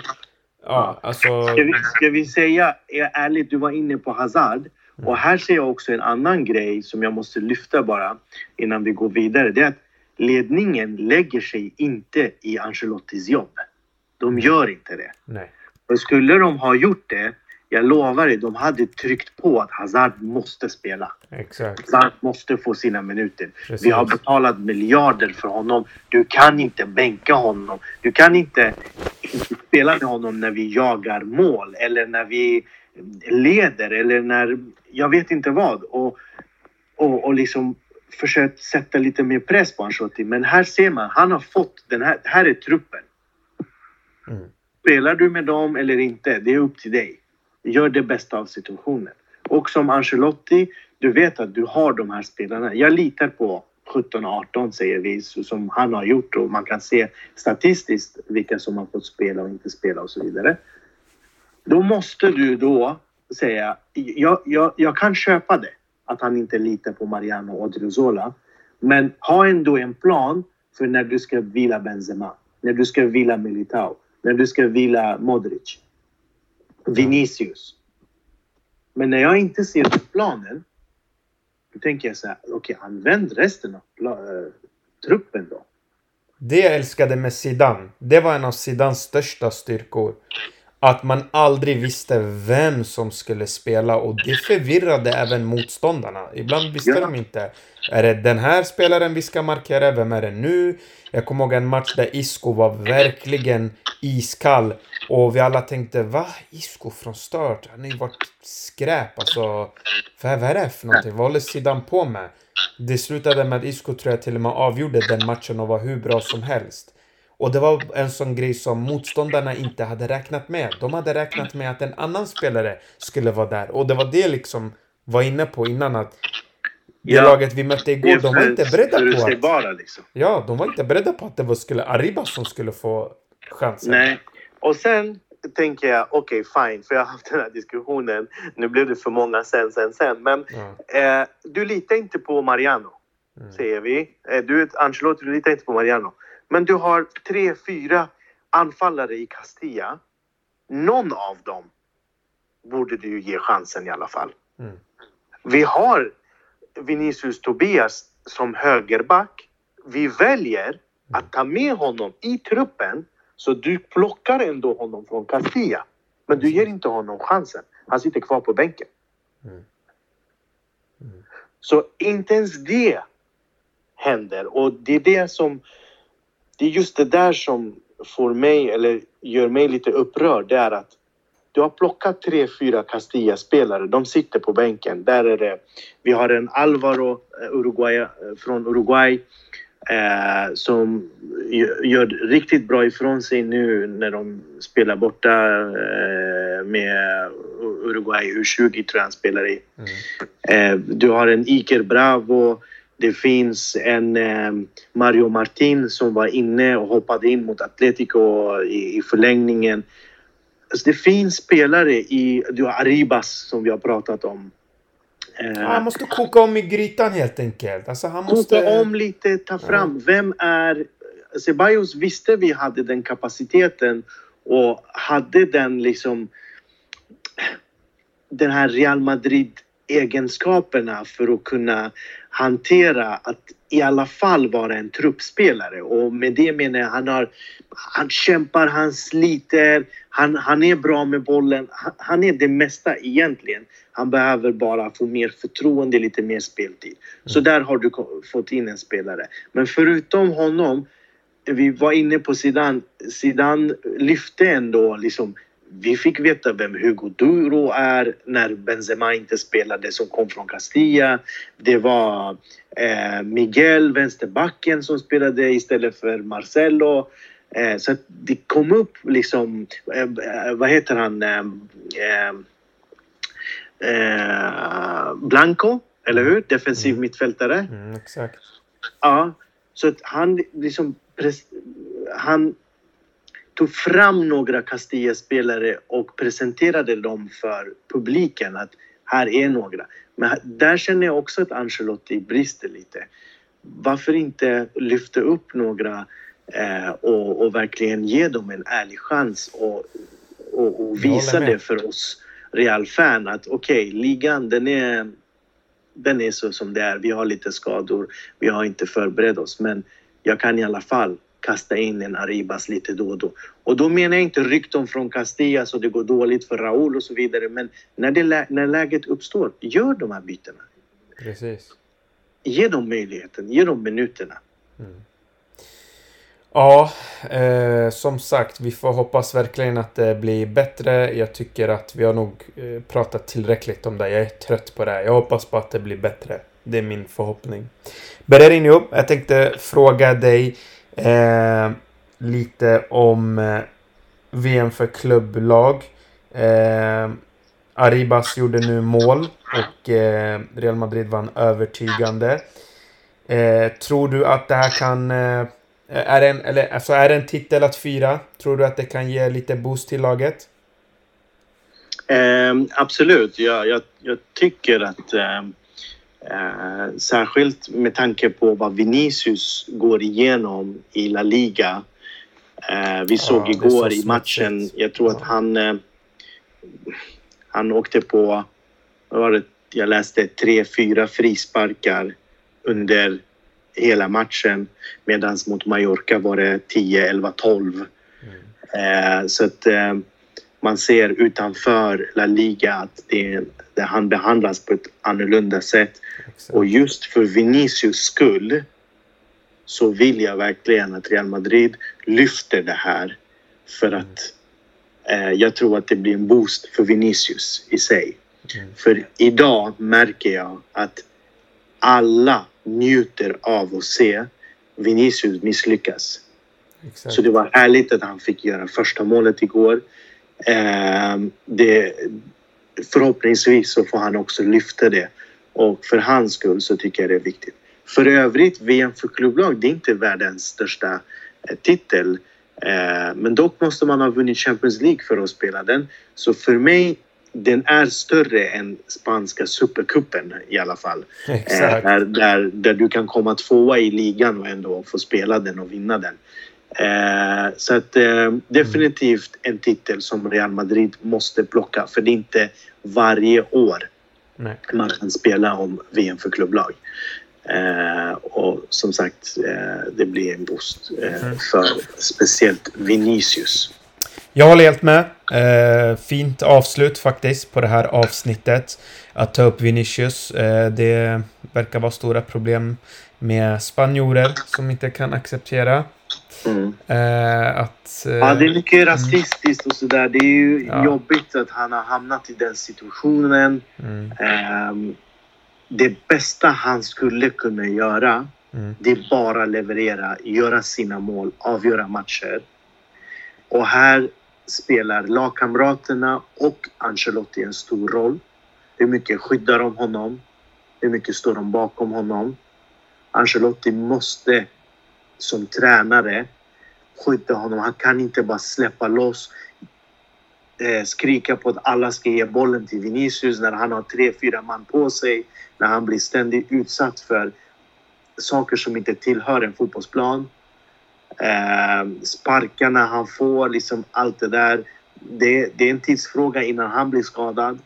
Ja, alltså... Ska vi, ska vi säga är ärligt, du var inne på Hazard. Och här ser jag också en annan grej som jag måste lyfta bara innan vi går vidare. Det är att ledningen lägger sig inte i Ancelottis jobb. De gör inte det. Nej. Och skulle de ha gjort det, jag lovar dig, de hade tryckt på att Hazard måste spela. Exakt. Hazard måste få sina minuter. Precis. Vi har betalat miljarder för honom. Du kan inte bänka honom. Du kan inte, spela med honom när vi jagar mål eller när vi leder eller när jag vet inte vad. Och, och, och liksom försökt sätta lite mer press på Ancelotti. Men här ser man, han har fått den här, här är truppen. Mm. Spelar du med dem eller inte, det är upp till dig. Gör det bästa av situationen. Och som Ancelotti, du vet att du har de här spelarna. Jag litar på 17 18 säger vi, som han har gjort och man kan se statistiskt vilka som har fått spela och inte spela och så vidare. Då måste du då säga, jag, jag, jag kan köpa det, att han inte litar på Mariano och Odriozola. Men ha ändå en plan för när du ska vila Benzema, när du ska vila Militao, när du ska vila Modric, Vinicius. Men när jag inte ser planen, då tänker jag så här, okej, okay, använd resten av äh, truppen då. Det jag älskade med Zidane, det var en av Zidans största styrkor. Att man aldrig visste vem som skulle spela och det förvirrade även motståndarna. Ibland visste ja. de inte. Är det den här spelaren vi ska markera? Vem är det nu? Jag kommer ihåg en match där Isco var verkligen iskall. Och vi alla tänkte, va? Isco från start? Han har ju varit skräp alltså. För vad är det för någonting? Vad håller sidan på med? Det slutade med att Isco tror jag till och med avgjorde den matchen och var hur bra som helst. Och det var en sån grej som motståndarna inte hade räknat med. De hade räknat med att en annan spelare skulle vara där. Och det var det liksom var inne på innan att det ja, laget vi mötte igår, de var inte beredda på att... Bara, liksom. Ja, de var inte beredda på att det var skulle Arriba som skulle få chansen. Nej, och sen tänker jag, okej okay, fine, för jag har haft den här diskussionen. Nu blev det för många sen, sen, sen. Men ja. eh, du litar inte på Mariano, mm. säger vi. Eh, du, Ancelotti, du litar inte på Mariano. Men du har tre, fyra anfallare i Castilla. Någon av dem borde du ge chansen i alla fall. Mm. Vi har Vinicius Tobias som högerback. Vi väljer att ta med honom i truppen så du plockar ändå honom från Castilla. Men du ger inte honom chansen. Han sitter kvar på bänken. Mm. Mm. Så inte ens det händer och det är det som det är just det där som får mig, eller gör mig lite upprörd. Det är att du har plockat tre, fyra Castilla-spelare. De sitter på bänken. Där är det. Vi har en Alvaro eh, Uruguay, eh, från Uruguay eh, som gör riktigt bra ifrån sig nu när de spelar borta eh, med Uruguay U20 tror jag han spelar i. Mm. Eh, du har en Iker Bravo det finns en eh, Mario Martin som var inne och hoppade in mot Atletico i, i förlängningen. Alltså det finns spelare i... Du har Arribas som vi har pratat om. Eh, han måste koka om i grytan helt enkelt. Alltså han måste... Koka om lite, ta fram. Ja. Vem är... Ceballos visste vi hade den kapaciteten och hade den liksom... Den här Real Madrid egenskaperna för att kunna hantera att i alla fall vara en truppspelare och med det menar jag han har han kämpar, han sliter, han, han är bra med bollen. Han, han är det mesta egentligen. Han behöver bara få mer förtroende, lite mer speltid. Så mm. där har du fått in en spelare. Men förutom honom, vi var inne på Zidane. Zidane lyfte ändå liksom vi fick veta vem Hugo Duro är när Benzema inte spelade som kom från Castilla. Det var eh, Miguel, vänsterbacken, som spelade istället för Marcelo. Eh, så det kom upp liksom, eh, vad heter han? Eh, eh, Blanco, eller hur? Defensiv mm. mittfältare. Mm, exakt. Ja, så att han liksom han tog fram några Castilla-spelare och presenterade dem för publiken att här är några. Men där känner jag också att Ancelotti brister lite. Varför inte lyfta upp några eh, och, och, verkligen ge dem en ärlig chans och, och, och visa det för oss Real-fan att okej, okay, ligan den är, den är så som det är. Vi har lite skador, vi har inte förberett oss men jag kan i alla fall kasta in en Arribas lite då och då. Och då menar jag inte rykten från Castilla så det går dåligt för Raúl och så vidare. Men när, det, när läget uppstår, gör de här bytena. Precis. Ge dem möjligheten, ge dem minuterna. Mm. Ja, eh, som sagt, vi får hoppas verkligen att det blir bättre. Jag tycker att vi har nog eh, pratat tillräckligt om det. Jag är trött på det. Jag hoppas på att det blir bättre. Det är min förhoppning. Bererinho, jag tänkte fråga dig Eh, lite om... Eh, VM för klubblag. Eh, Arribas gjorde nu mål och eh, Real Madrid vann övertygande. Eh, tror du att det här kan... Eh, är, det en, eller, alltså är det en titel att fira? Tror du att det kan ge lite boost till laget? Eh, absolut. Jag, jag, jag, tycker att eh, eh, eh, särskilt med tanke på vad Vinicius går igenom i La Liga. Eh, vi såg ja, igår i matchen, jag tror ja. att han, eh, han åkte på, vad var det, jag läste tre, fyra frisparkar under hela matchen. Medan mot Mallorca var det 10, 11, 12. Mm. så att man ser utanför La Liga att det, det han behandlas på ett annorlunda sätt. Exakt. Och just för Vinicius skull så vill jag verkligen att Real Madrid lyfter det här. För att eh, jag tror att det blir en boost för Vinicius i sig. Mm. För idag märker jag att alla njuter av att se Vinicius misslyckas. Exakt. Så det var härligt att han fick göra första målet igår. Eh, det, förhoppningsvis så får han också lyfta det. Och för hans skull så tycker jag det är viktigt. För övrigt, VM för klubblag, det är inte världens största eh, titel. Eh, men dock måste man ha vunnit Champions League för att spela den. Så för mig, den är större än spanska supercupen i alla fall. Exakt. Där, där, där du kan komma tvåa i ligan och ändå få spela den och vinna den. Eh, så att eh, definitivt en titel som Real Madrid måste plocka för det är inte varje år Nej. man kan spela om VM för klubblag. Eh, och som sagt, eh, det blir en boost eh, mm. för speciellt Vinicius. Jag håller helt med. Eh, fint avslut faktiskt på det här avsnittet. Att ta upp Vinicius. det verkar vara stora problem med spanjorer som inte kan acceptera Mm. Eh, att, eh, ja, det är mycket rasistiskt och sådär. Det är ju ja. jobbigt att han har hamnat i den situationen. Mm. Eh, det bästa han skulle kunna göra, mm. det är bara leverera, göra sina mål, avgöra matcher. Och här spelar lagkamraterna och Ancelotti en stor roll. Hur mycket skyddar de honom? Hur mycket står de bakom honom? Ancelotti måste som tränare skydda honom. Han kan inte bara släppa loss, eh, skrika på att alla ska ge bollen till Vinicius när han har tre, fyra man på sig. När han blir ständigt utsatt för saker som inte tillhör en fotbollsplan. Eh, sparkarna han får, liksom allt det där. Det, det är en tidsfråga innan han blir skadad.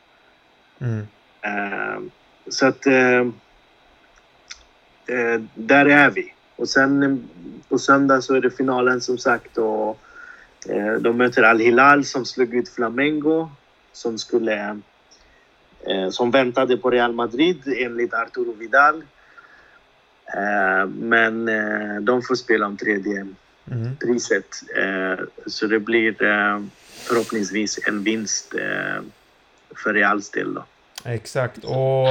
Mm. Eh, så att... Eh, eh där är vi. Och sen på söndag så är det finalen som sagt och eh, de möter Al-Hilal som slog ut Flamengo som skulle eh, som väntade på Real Madrid enligt Arturo Vidal. Eh, men eh, de får spela om tredje mm. priset. Eh, så det blir eh, förhoppningsvis en vinst för Reals del då. Exakt. Och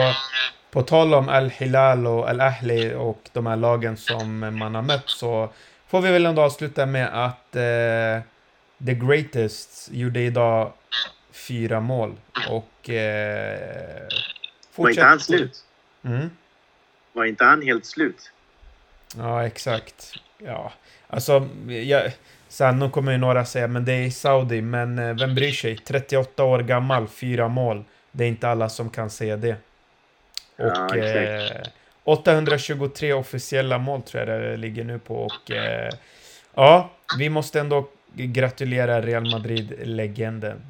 på tal om Al-Hilal och Al-Ahli och de här lagen som man har mött så får vi väl ändå avsluta med att eh, The Greatest gjorde idag fyra mål och eh, Var inte han slut? Mm. Var inte han helt slut? Ja, exakt. Ja, alltså, jag, sen kommer ju några säga men det är Saudi, men eh, vem bryr sig? 38 år gammal, fyra mål. Det är inte alla som kan säga det. Och ja, eh, 823 officiella mål tror jag det ligger nu på. Och eh, ja, vi måste ändå gratulera Real Madrid-legenden.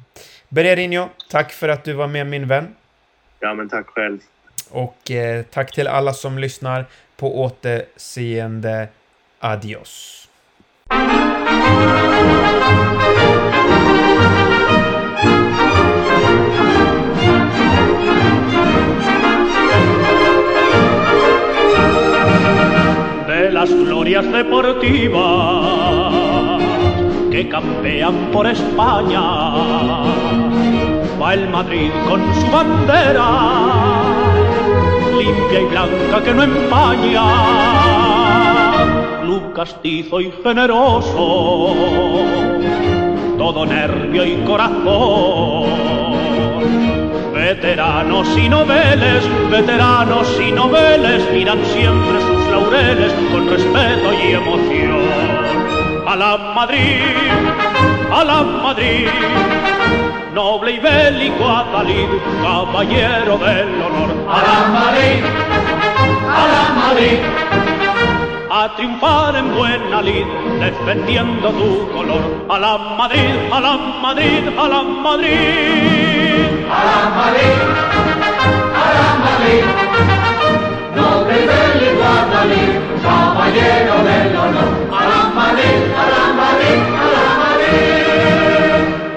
Bererinho, tack för att du var med min vän. Ja, men tack själv. Och eh, tack till alla som lyssnar. På återseende. Adios. Glorias deportivas que campean por España. Va el Madrid con su bandera, limpia y blanca que no empaña. Club castizo y generoso todo nervio y corazón. Veteranos y noveles, veteranos y noveles miran siempre sus laureles con respeto y emoción. A la Madrid, a la Madrid, noble y bélico Atalid, caballero del honor. A la Madrid, a la Madrid, a triunfar en buena lid, defendiendo tu color. A la Madrid, a la Madrid, a la Madrid. a la Madrid, a la Madrid. Madrid, caballero del honor. A la Madrid, a la Madrid,